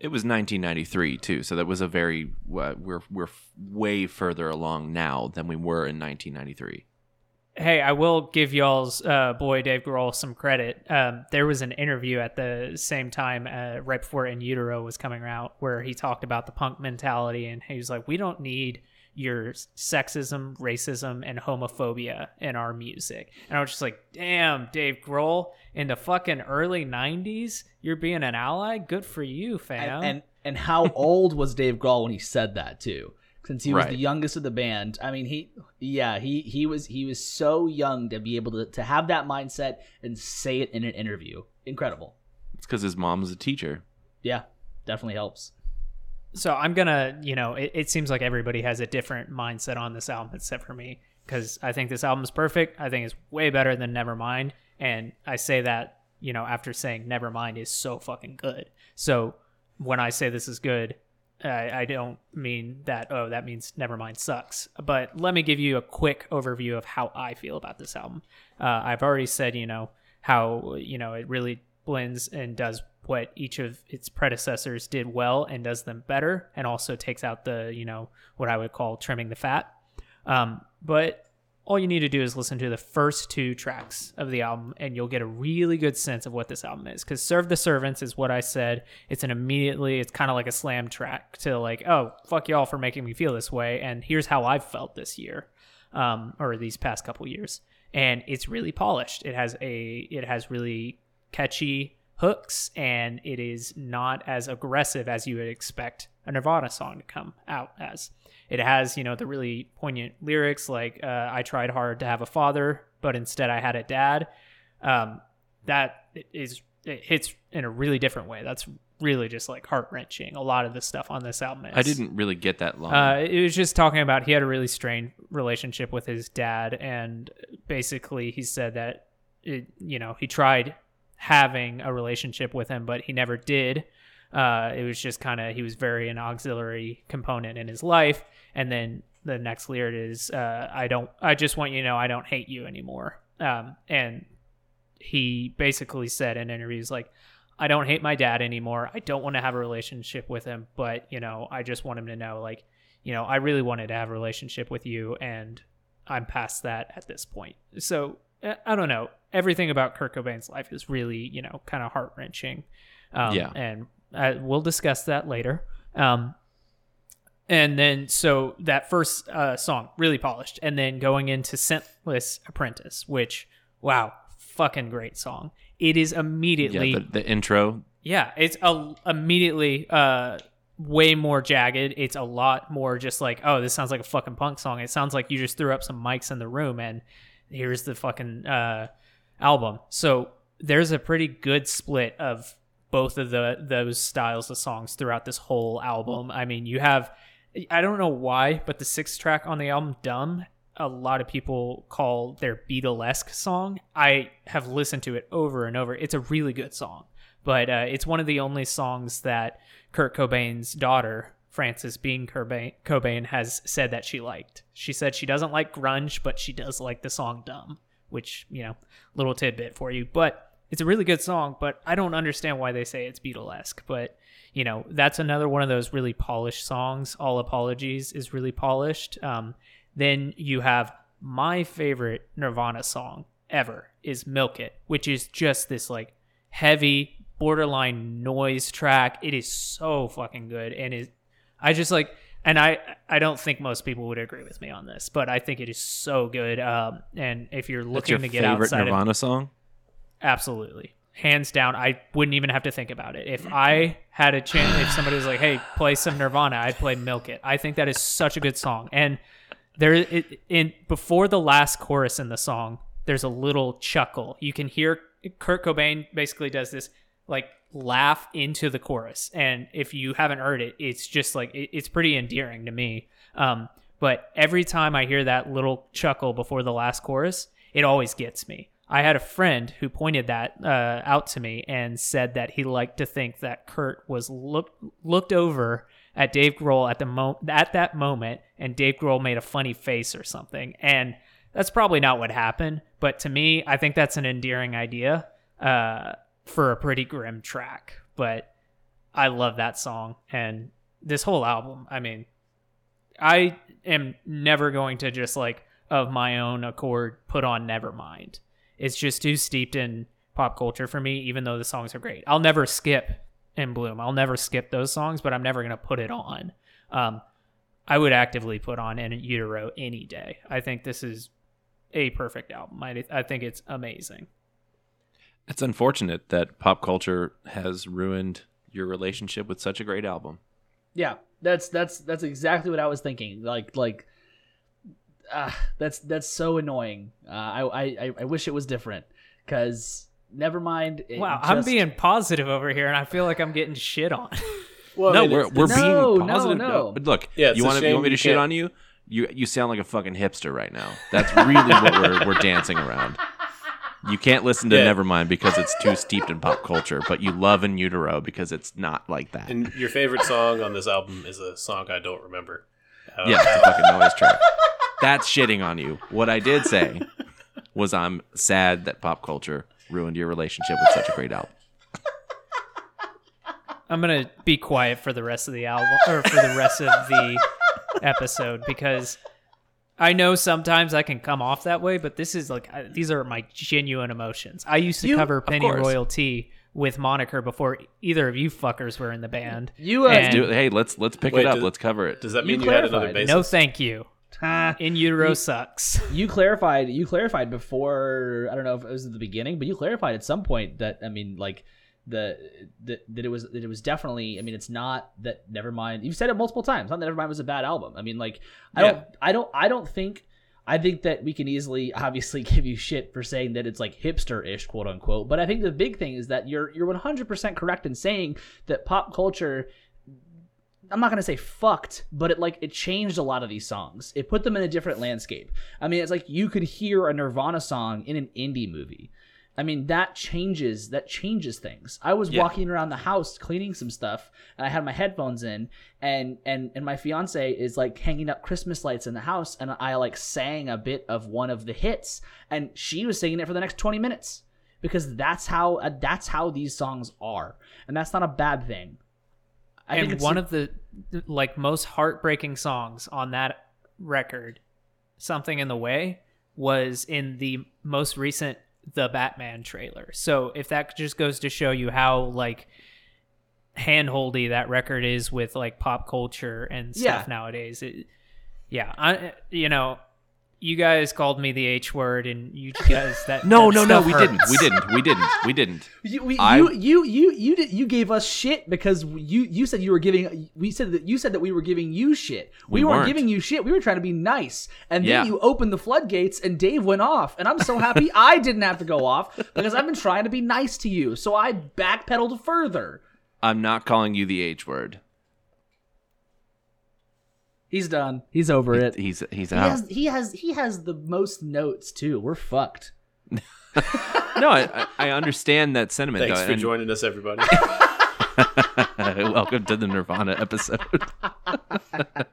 It was 1993 too, so that was a very uh, we're we're f- way further along now than we were in 1993. Hey, I will give y'all's uh, boy Dave Grohl some credit. Um, there was an interview at the same time, uh, right before In Utero was coming out, where he talked about the punk mentality, and he was like, "We don't need your sexism, racism, and homophobia in our music." And I was just like, "Damn, Dave Grohl, in the fucking early '90s, you're being an ally. Good for you, fam." And and, and how old was Dave Grohl when he said that too? Since he was Right. the youngest of the band. I mean, he yeah, he he was he was so young to be able to to have that mindset and say it in an interview. Incredible. It's because his mom was a teacher. Yeah, definitely helps. So I'm gonna, you know, it, it seems like everybody has a different mindset on this album except for me because I think this album is perfect. I think it's way better than Nevermind, and I say that, you know, after saying Nevermind is so fucking good. So when I say this is good, I, I don't mean that. Oh, that means Nevermind sucks. But let me give you a quick overview of how I feel about this album. Uh, I've already said, you know, how you know it really blends and does what each of its predecessors did well and does them better, and also takes out the you know what I would call trimming the fat. Um, but all you need to do is listen to the first two tracks of the album and you'll get a really good sense of what this album is. Because serve the servants is what i said. It's an immediately it's kind of like a slam track to like oh fuck y'all for making me feel this way and here's how i've felt this year um, or these past couple years. And it's really polished. It has a it has really catchy hooks and it is not as aggressive as you would expect a nirvana song to come out as it has you know the really poignant lyrics like uh, i tried hard to have a father but instead i had a dad um, that is it hits in a really different way that's really just like heart-wrenching a lot of the stuff on this album is. I didn't really get that long. Uh, it was just talking about he had a really strained relationship with his dad, and basically he said that it, you know he tried having a relationship with him, but he never did. Uh, it was just kind of he was very an auxiliary component in his life, and then the next lyric is uh, I don't I just want you to know I don't hate you anymore. Um, and he basically said in interviews like I don't hate my dad anymore. I don't want to have a relationship with him, but you know, I just want him to know like, you know, I really wanted to have a relationship with you and I'm past that at this point. So, uh, I don't know. Everything about Kurt Cobain's life is really, you know, kind of heart-wrenching. Um, Yeah. and uh, we'll discuss that later. Um, and then so that first uh, song really polished and then going into scentless apprentice which wow fucking great song it is immediately yeah, the, the intro. yeah, it's a, immediately uh, way more jagged. It's a lot more just like, oh, this sounds like a fucking punk song. It sounds like you just threw up some mics in the room and here's the fucking uh, album. So there's a pretty good split of both of the those styles of songs throughout this whole album. I mean, you have I don't know why, but the sixth track on the album, "Dumb," a lot of people call their Beatlesque song. I have listened to it over and over. It's a really good song, but uh, it's one of the only songs that Kurt Cobain's daughter, Frances Bean Cobain, Cobain, has said that she liked. She said she doesn't like grunge, but she does like the song "Dumb," which you know, little tidbit for you, but it's a really good song, but I don't understand why they say it's Beatlesque. But you know, that's another one of those really polished songs. All Apologies is really polished. Um, then you have my favorite Nirvana song ever is Milk It, which is just this like heavy borderline noise track. It is so fucking good and is I just like and I I don't think most people would agree with me on this, but I think it is so good. Um, and if you're looking your to get favorite outside of Nirvana song? Absolutely. Hands down, I wouldn't even have to think about it. If I had a chance, if somebody was like, "Hey, play some Nirvana," I'd play "Milk It." I think that is such a good song. And there, it, in before the last chorus in the song, there's a little chuckle. You can hear Kurt Cobain basically does this like laugh into the chorus, and if you haven't heard it, it's just like it, it's pretty endearing to me. Um, but every time I hear that little chuckle before the last chorus, it always gets me. I had a friend who pointed that uh, out to me and said that he liked to think that Kurt was look, looked over at Dave Grohl at the mo- at that moment, and Dave Grohl made a funny face or something. And that's probably not what happened, but to me, I think that's an endearing idea uh, for a pretty grim track. But I love that song and this whole album. I mean, I am never going to just like of my own accord put on Nevermind. It's just too steeped in pop culture for me, even though the songs are great. I'll never skip In Bloom. I'll never skip those songs, but I'm never going to put it on. Um, I would actively put on In Utero any day. I think this is a perfect album. I, I think it's amazing. It's unfortunate that pop culture has ruined your relationship with such a great album. Yeah, that's that's that's exactly what I was thinking. Like like, uh, that's that's so annoying. Uh, I, I I wish it was different because never mind. it Wow, I'm being positive over here, and I feel like I'm getting shit on. Well, no, I mean, we're we're No, being positive. no. But look, Yeah, you want to you want me to shit on you? You you sound like a fucking hipster right now. That's really what we're we're dancing around. You can't listen to Yeah. Nevermind because it's too steeped in pop culture, but you love In Utero because it's not like that. And your favorite song on this album is a song I don't remember. Uh, yeah, it's a fucking noise track. That's shitting on you. What I did say was I'm sad that pop culture ruined your relationship with such a great album. I'm gonna be quiet for the rest of the album or for the rest of the episode because I know sometimes I can come off that way, but this is like I- these are my genuine emotions. I used to You- cover of Pennyroyal Tea with Moniker before either of you fuckers were in the band. You uh, And- Do, hey, let's let's pick Wait, it up. does- let's cover it. Does that mean you, had another clarified. basis? no, thank you. Ah, in utero sucks. you clarified you clarified before I don't know if it was at the beginning, but you clarified at some point that I mean like the, the that it was that it was definitely I mean it's not that Nevermind you've said it multiple times not that Nevermind was a bad album I mean like I Yeah. don't I don't I don't think I think that we can easily obviously give you shit for saying that it's like hipster-ish quote unquote but I think the big thing is that you're you're 100% correct in saying that pop culture I'm not gonna say fucked, but it like it changed a lot of these songs. It put them in a different landscape. I mean, it's like you could hear a Nirvana song in an indie movie. I mean, that changes that changes things. I was Yeah. walking around the house cleaning some stuff, and I had my headphones in, and and and my fiance is like hanging up Christmas lights in the house, and I like sang a bit of one of the hits, and she was singing it for the next 20 minutes because that's how uh, that's how these songs are, and that's not a bad thing. I and one of the like most heartbreaking songs on that record, "Something in the Way," was in the most recent The Batman trailer. So if that just goes to show you how like handholdy that record is with like pop culture and stuff Yeah. nowadays, it, yeah, I you know. You guys called me the H word, and you guys that No, that no, no, stuff we didn't. We didn't. We didn't. We didn't. You, we, I- you, you, you, you, did, you gave us shit because you, you said you were giving. We said that you said that we were giving you shit. We, We weren't, weren't. giving you shit. We were trying to be nice, and then Yeah. you opened the floodgates, and Dave went off. And I'm so happy I didn't have to go off because I've been trying to be nice to you. So I backpedaled further. I'm not calling you the H word. He's done. He's over it. He's he's He out. has, he has, he has the most notes too. We're fucked. no, I, I I understand that sentiment. Thanks though, for and- joining us, everybody. Welcome to the Nirvana episode. uh,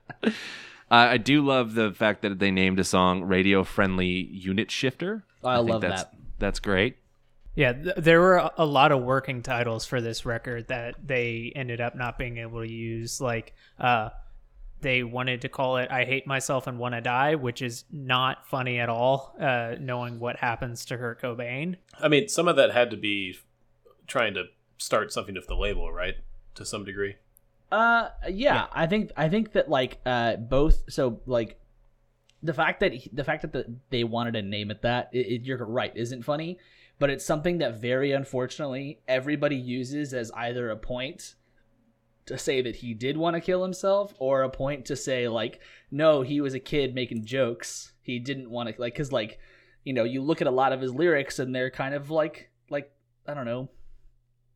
I do love the fact that they named a song "Radio Friendly Unit Shifter." I think love that's, that. That's great. Yeah, th- there were a- a lot of working titles for this record that they ended up not being able to use. Like, uh, they wanted to call it "I Hate Myself and Want to Die," which is not funny at all. Uh, knowing what happens to Kurt Cobain. I mean, some of that had to be trying to start something with the label, right? To some degree. Uh, yeah, I think I think that like uh both so like the fact that the fact that the, they wanted to name it that it, it- you're right isn't funny, but it's something that very unfortunately everybody uses as either a point to say that he did want to kill himself or a point to say like no he was a kid making jokes he didn't want to like because like you know you look at a lot of his lyrics and they're kind of like like i don't know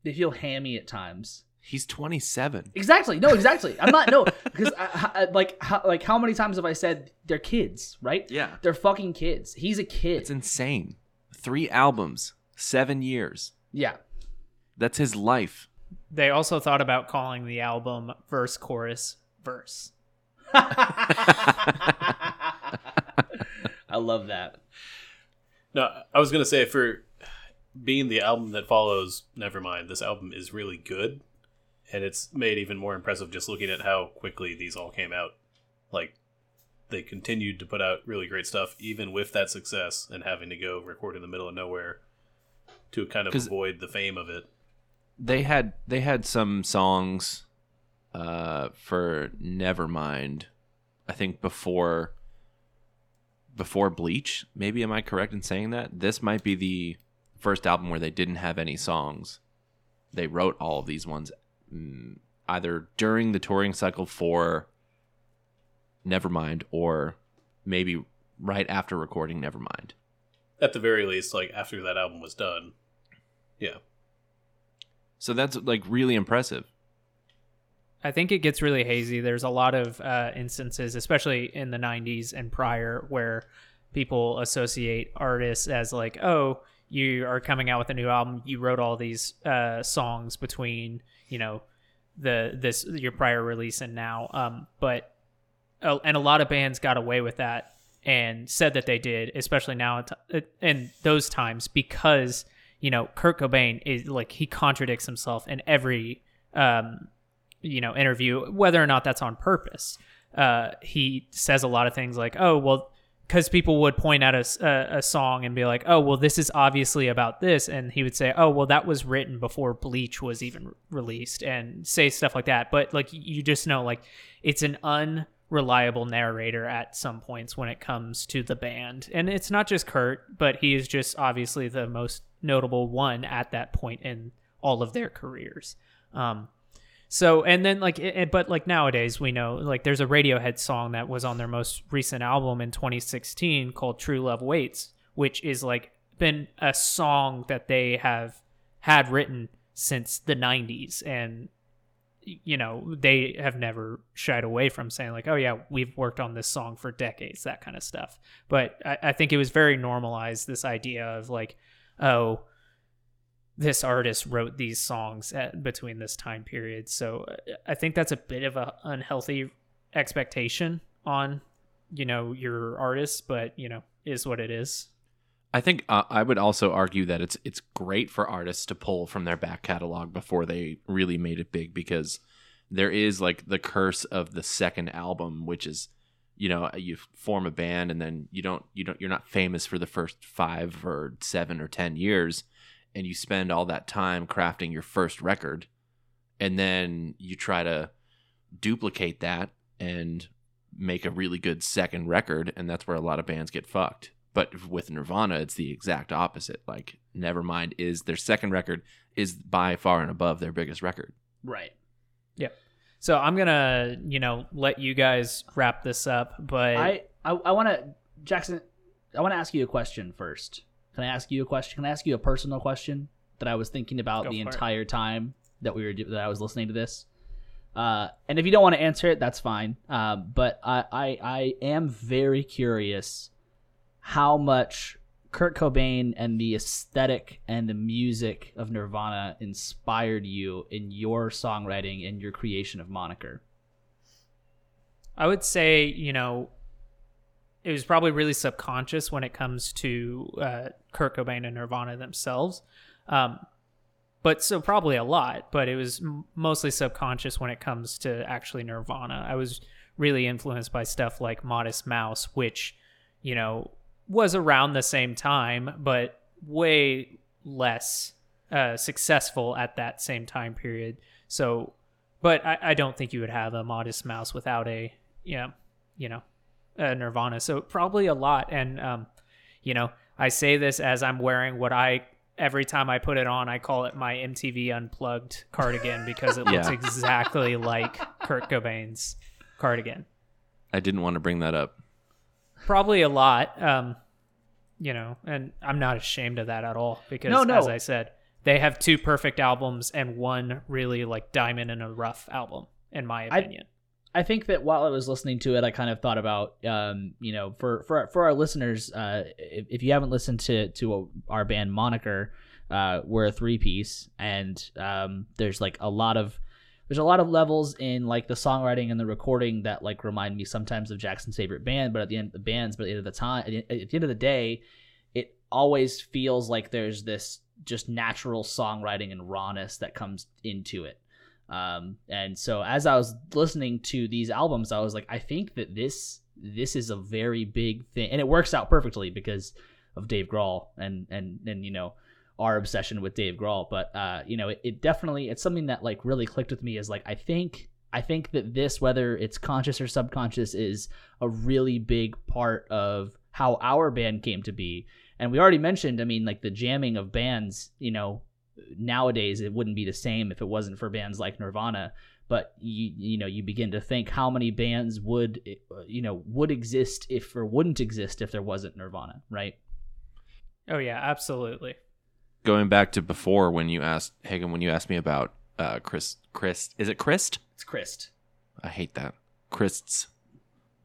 they feel hammy at times He's 27. Exactly. No, exactly. I'm not no because I, I, like how, like how many times have I said they're kids, right? Yeah. They're fucking kids. He's a kid. It's insane. Three albums, seven years. yeah. That's his life. They also thought about calling the album "Verse Chorus Verse." I love that. No, I was gonna say for being the album that follows Nevermind, this album is really good, and it's made even more impressive just looking at how quickly these all came out. Like they continued to put out really great stuff, even with that success and having to go record in the middle of nowhere to kind of avoid the fame of it. They had they had some songs uh for Nevermind. I think before before Bleach. Maybe am I correct in saying that? This might be the first album where they didn't have any songs. They wrote all of these ones mm, either during the touring cycle for Nevermind or maybe right after recording Nevermind. At the very least, like after that album was done. Yeah. So that's like really impressive. I think it gets really hazy. There's a lot of uh, instances, especially in the 90s and prior, where people associate artists as like, oh, you are coming out with a new album. You wrote all these uh, songs between, you know, the this your prior release and now. Um, but uh, and a lot of bands got away with that and said that they did, especially now at t- in those times because you know Kurt Cobain is like he contradicts himself in every um, you know interview, whether or not that's on purpose. Uh, he says a lot of things like, "Oh, well." Because people would point at a song and be like, "Oh, well, this is obviously about this," and he would say, "Oh, well, that was written before Bleach was even released," and say stuff like that. But like, you just know, like, it's an unreliable narrator at some points when it comes to the band, and it's not just Kurt, but he is just obviously the most notable one at that point in all of their careers. Um, so and then like it, but like nowadays we know like there's a Radiohead song that was on their most recent album in 2016 called True Love Waits, which is like been a song that they have had written since the 90s and you know they have never shied away from saying like oh yeah we've worked on this song for decades that kind of stuff but I, I think it was very normalized this idea of like oh this artist wrote these songs at, between this time period. So I think that's a bit of a unhealthy expectation on, you know, your artists, but you know, is what it is. I think uh, I would also argue that it's it's great for artists to pull from their back catalog before they really made it big because there is like the curse of the second album, which is you know you form a band and then you don't you don't you're not famous for the first five or seven or ten years, and you spend all that time crafting your first record, and then you try to duplicate that and make a really good second record, and that's where a lot of bands get fucked. But with Nirvana, it's the exact opposite. Like, Nevermind is their second record is by far and above their biggest record. Right. So I'm gonna, you know, let you guys wrap this up. But I I, I want to Jackson. I want to ask you a question first. Can I ask you a question? Can I ask you a personal question that I was thinking about Go the for it. entire time that we were that I was listening to this? Uh, and if you don't want to answer it, that's fine. Um, but I, I I am very curious how much Kurt Cobain and the aesthetic and the music of Nirvana inspired you in your songwriting and your creation of Moniker. I would say, you know, it was probably really subconscious when it comes to uh, Kurt Cobain and Nirvana themselves. Um, but so probably a lot, but it was mostly subconscious when it comes to actually Nirvana. I was really influenced by stuff like Modest Mouse, which, you know, was around the same time, but way less uh, successful at that same time period. So, but I, I don't think you would have a Modest Mouse without a, yeah, you know, a Nirvana. So probably a lot. And, um, you know, I say this as I'm wearing what I every time I put it on, I call it my MTV Unplugged cardigan because it looks exactly like Kurt Cobain's cardigan. I didn't want to bring that up. Probably a lot, um, you know, and I'm not ashamed of that at all because, No, no. as I said, they have two perfect albums and one really like diamond in a rough album, in my I- opinion. I think that while I was listening to it, I kind of thought about, um, you know, for for for our listeners, uh, if, if you haven't listened to to our band Moniker, uh, we're a three piece, and um, there's like a lot of there's a lot of levels in like the songwriting and the recording that like remind me sometimes of Jackson's favorite band, but at the end of the bands, but at the end of the time, at the, end of the day, it always feels like there's this just natural songwriting and rawness that comes into it. Um, and so as I was listening to these albums, I was like, I think that this this is a very big thing, and it works out perfectly because of Dave Grohl and and and you know our obsession with Dave Grohl. But uh, you know, it, it definitely it's something that like really clicked with me. Is like I think I think that this, whether it's conscious or subconscious, is a really big part of how our band came to be. And we already mentioned, I mean, like the jamming of bands, you know, nowadays it wouldn't be the same if it wasn't for bands like Nirvana. But you you know you begin to think how many bands would uh, you know would exist if or wouldn't exist if there wasn't Nirvana, right? Oh yeah, absolutely. Going back to before when you asked Hagen, when you asked me about uh, Chris, Chris, is it Krist? It's Krist. I hate that. Krist's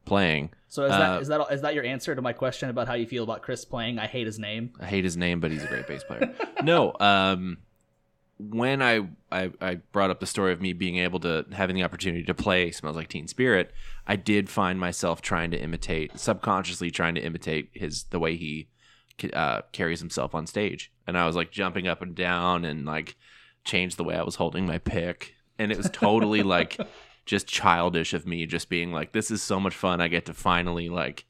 playing. So is Uh, that is that is that your answer to my question about how you feel about Chris playing? I hate his name. I hate his name, but he's a great bass player. no, um, when I, I I brought up the story of me being able to having the opportunity to play "Smells Like Teen Spirit," I did find myself trying to imitate, subconsciously trying to imitate his the way he uh, carries himself on stage, and I was like jumping up and down and like changed the way I was holding my pick, and it was totally like just childish of me, just being like, "This is so much fun! I get to finally like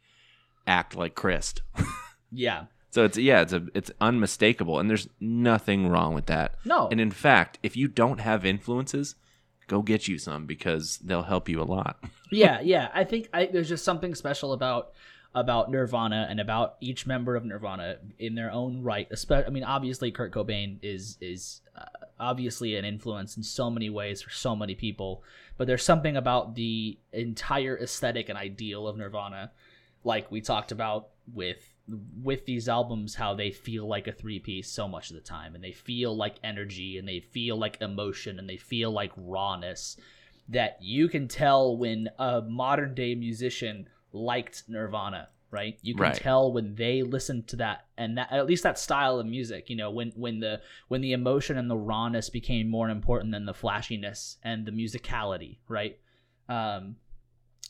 act like Krist." Yeah. So it's yeah, it's a it's unmistakable, and there's nothing wrong with that. No. And in fact, if you don't have influences, go get you some because they'll help you a lot. yeah, yeah. I think I, there's just something special about about Nirvana and about each member of Nirvana in their own right. Espe- I mean, obviously, Kurt Cobain is is uh, obviously an influence in so many ways for so many people, but there's something about the entire aesthetic and ideal of Nirvana, like we talked about with with these albums how they feel like a three piece so much of the time and they feel like energy and they feel like emotion and they feel like rawness that you can tell when a modern day musician liked Nirvana, right? You can Right. tell when they listened to that and that at least that style of music, you know, when when the when the emotion and the rawness became more important than the flashiness and the musicality, right? Um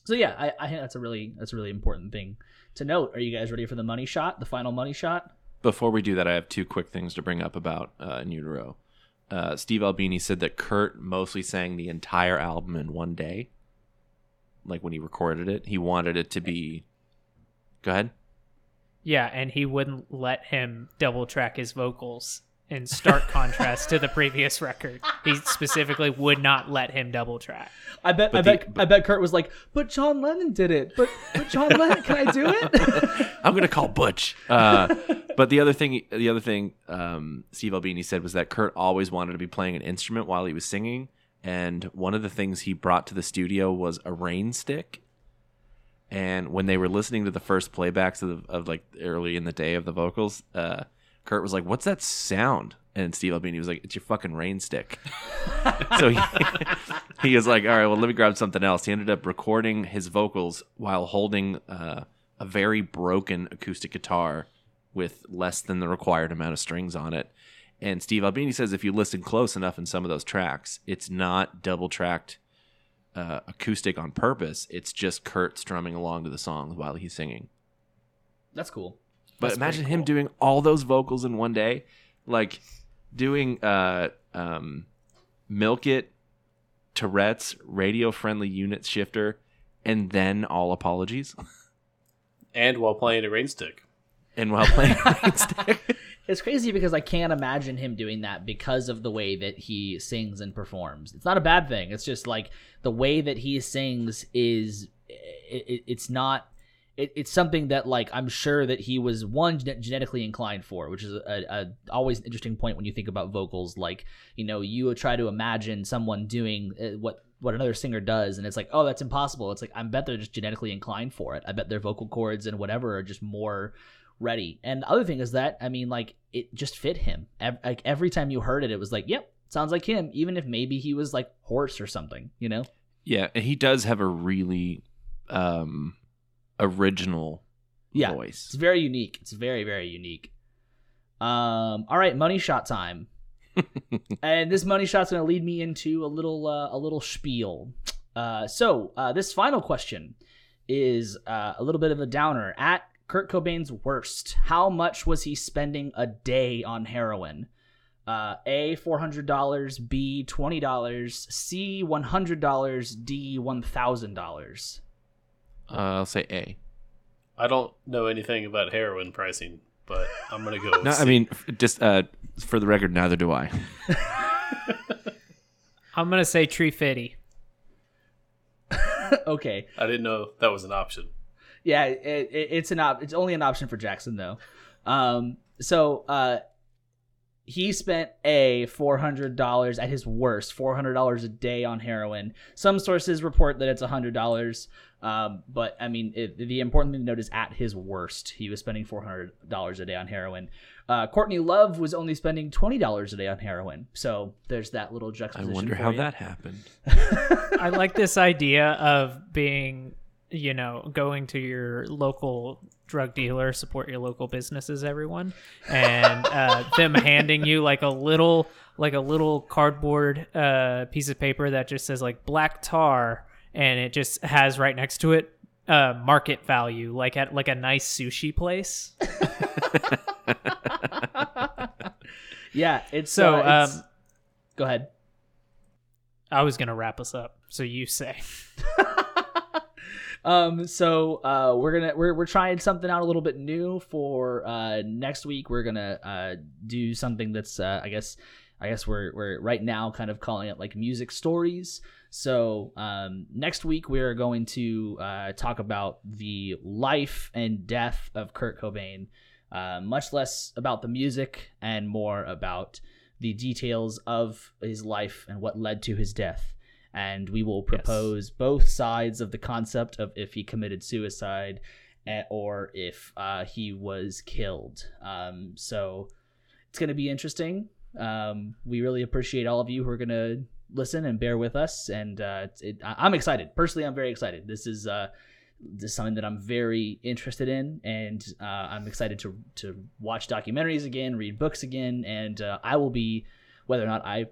so yeah, I, I think that's a really that's a really important thing to note. Are you guys ready for the money shot, the final money shot? Before we do that, I have two quick things to bring up about uh, In Utero. Uh, Steve Albini said that Kurt mostly sang the entire album in one day. Like when he recorded it, he wanted it to be. Go ahead. Yeah, and he wouldn't let him double track his vocals in stark contrast to the previous record. He specifically would not let him double track. I bet. I But the- bet. I bet Kurt was like, "But John Lennon did it. But, but John Lennon, can I do it?" I'm gonna call Butch. Uh, but the other thing, the other thing, um, Steve Albini said was that Kurt always wanted to be playing an instrument while he was singing, and one of the things he brought to the studio was a rain stick. And when they were listening to the first playbacks of, the, of like early in the day of the vocals, uh, Kurt was like, "What's that sound?" And Steve Albini was like, "It's your fucking rain stick." so he, he was like, "All right, well, let me grab something else." He ended up recording his vocals while holding uh, a very broken acoustic guitar with less than the required amount of strings on it. And Steve Albini says if you listen close enough in some of those tracks, it's not double tracked uh, acoustic on purpose. It's just Kurt strumming along to the songs while he's singing. That's cool. But That's imagine pretty him cool. doing all those vocals in one day, like doing uh, um, Milk It, Tourette's, radio friendly unit shifter, and then all apologies, And while playing a rain stick. and while playing a Rainstick. It's crazy because I can't imagine him doing that because of the way that he sings and performs. It's not a bad thing. It's just like the way that he sings is it, it, it's not it, it's something that like I'm sure that he was one gen- genetically inclined for, which is a, a always an interesting point when you think about vocals. Like you know, you try to imagine someone doing uh, what what another singer does, and it's like, oh, that's impossible. It's like I bet they're just genetically inclined for it. I bet their vocal cords and whatever are just more ready. And the other thing is that I mean, like it just fit him. Ev- like every time you heard it, it was like, yep, sounds like him. Even if maybe he was like hoarse or something, you know? Yeah, and he does have a really um original Yeah, It's very unique. It's very very unique. Um. All right, money shot time. and this money shot's going to lead me into a little uh, a little spiel. Uh, so uh, this final question is uh, a little bit of a downer. At Kurt Cobain's worst, how much was he spending a day on heroin? Uh, a four hundred dollars, B twenty dollars, C one hundred dollars, D one thousand dollars. Uh, I'll say A. I don't know anything about heroin pricing, but I'm gonna go. With No, I C. mean, just uh, for the record, neither do I. I'm gonna say tree fitty. okay, I didn't know that was an option. Yeah, it, it, it's an op- it's only an option for Jackson though. Um, so uh, he spent a four hundred dollars at his worst, four hundred dollars a day on heroin. Some sources report that it's hundred dollars, um, but I mean it, the important thing to note is at his worst, he was spending four hundred dollars a day on heroin. Uh, Courtney Love was only spending twenty dollars a day on heroin. So there's that little juxtaposition. I wonder for how you. that happened. I like this idea of being, you know, going to your local drug dealer, support your local businesses, everyone, and uh, them handing you like a little, like a little cardboard uh, piece of paper that just says like black tar, and it just has right next to it uh, market value, like at like a nice sushi place. Yeah, it's So, uh, it's- um, go ahead. I was gonna wrap us up, so you say. um so uh we're gonna we're, we're trying something out a little bit new for uh next week. We're gonna uh do something that's uh i guess i guess we're we're right now kind of calling it like music stories. So um next week we're going to uh talk about the life and death of kurt cobain uh much less about the music and more about the details of his life and what led to his death and we will propose both sides of the concept of if he committed suicide eh, or if uh, he was killed. Um, so it's going to be interesting. Um, we really appreciate all of you who are going to listen and bear with us. And uh, it, I'm excited. Personally, I'm very excited. This is uh, this is something that I'm very interested in, and uh, I'm excited to to watch documentaries again, read books again, and uh, I will be, whether or not I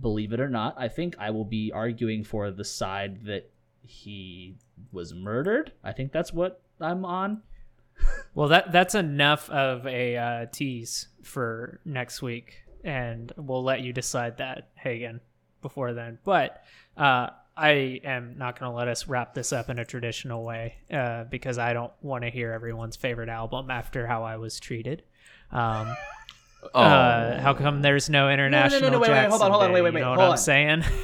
believe it or not, I think I will be arguing for the side that he was murdered. I think that's what I'm on. Well, that that's enough of a uh, tease for next week, and we'll let you decide that, Hagen, before then. But uh, I am not going to let us wrap this up in a traditional way uh, because I don't want to hear everyone's favorite album after how I was treated. Um, Oh, Uh, how come there's no international? wait, wait, Jackson hold on, hold on, Day? wait, wait, You wait, know what hold I'm on. saying?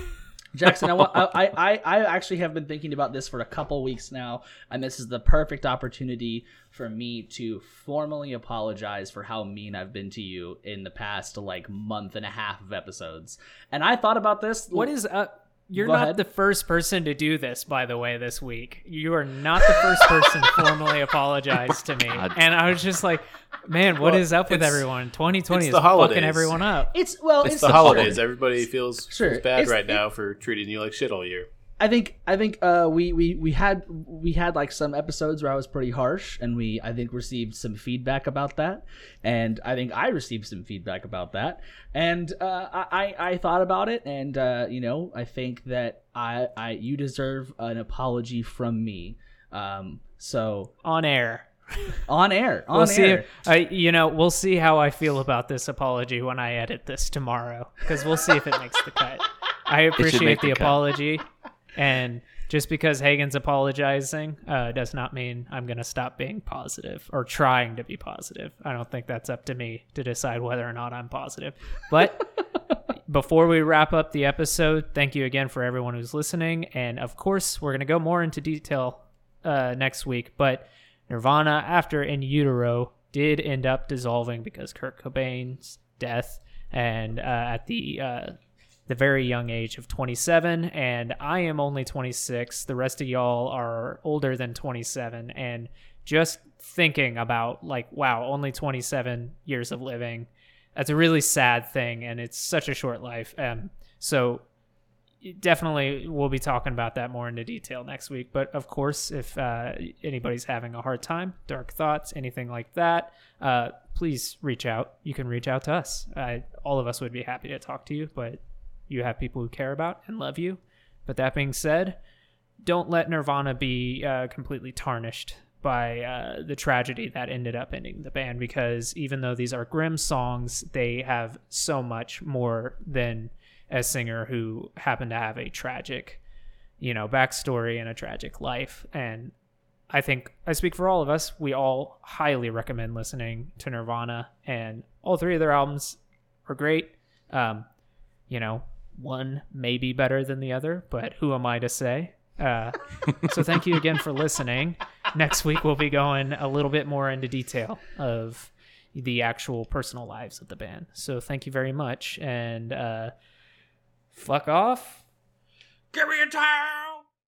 Jackson, I, want, I, I, I actually have been thinking about this for a couple weeks now, and this is the perfect opportunity for me to formally apologize for how mean I've been to you in the past like month and a half of episodes. And I thought about this. What is up? You're Go not ahead. the first person to do this, by the way, this week. You are not the first person to formally apologize to me. God. And I was just like, man, what Well, is up with everyone? 2020 it's is holidays. fucking everyone up. It's well, It's, it's, the the holidays. Everybody feels, Sure, feels bad it's- right it- now for treating you like shit all year. I think I think uh, we, we we had we had like some episodes where I was pretty harsh, and we I think received some feedback about that, and I think I received some feedback about that, and uh, I I I thought about it, and uh, you know I think that I I you deserve an apology from me, um, so On air. on air on We'll see. air. If, I, you know, we'll see how I feel about this apology when I edit this tomorrow, because we'll see if it makes the cut. I appreciate the the apology, and just because Hagen's apologizing uh, does not mean I'm going to stop being positive or trying to be positive. I don't think that's up to me to decide whether or not I'm positive. But before we wrap up the episode, thank you again for everyone who's listening, and of course, we're going to go more into detail uh, next week. But Nirvana, after In Utero, did end up dissolving because Kurt Cobain's death, and uh, at the uh, the very young age of 27, and I am only 26. The rest of y'all are older than 27, and just thinking about like, wow, only 27 years of living. That's a really sad thing, and it's such a short life. Um, so definitely we'll be talking about that more into detail next week. But of course if uh, anybody's having a hard time dark thoughts anything like that uh, please reach out. You can reach out to us. All of us would be happy to talk to you but you have people who care about and love you. But that being said don't let nirvana be uh, completely tarnished by uh, the tragedy that ended up ending the band because even though these are grim songs they have so much more than a singer who happened to have a tragic, you know, backstory and a tragic life. And I think I speak for all of us. We all highly recommend listening to Nirvana, and all three of their albums are great. Um, you know, one may be better than the other, but who am I to say? Uh, so thank you again for listening. Next week we'll be going a little bit more into detail of the actual personal lives of the band. So thank you very much, and uh, fuck off. Give me a time.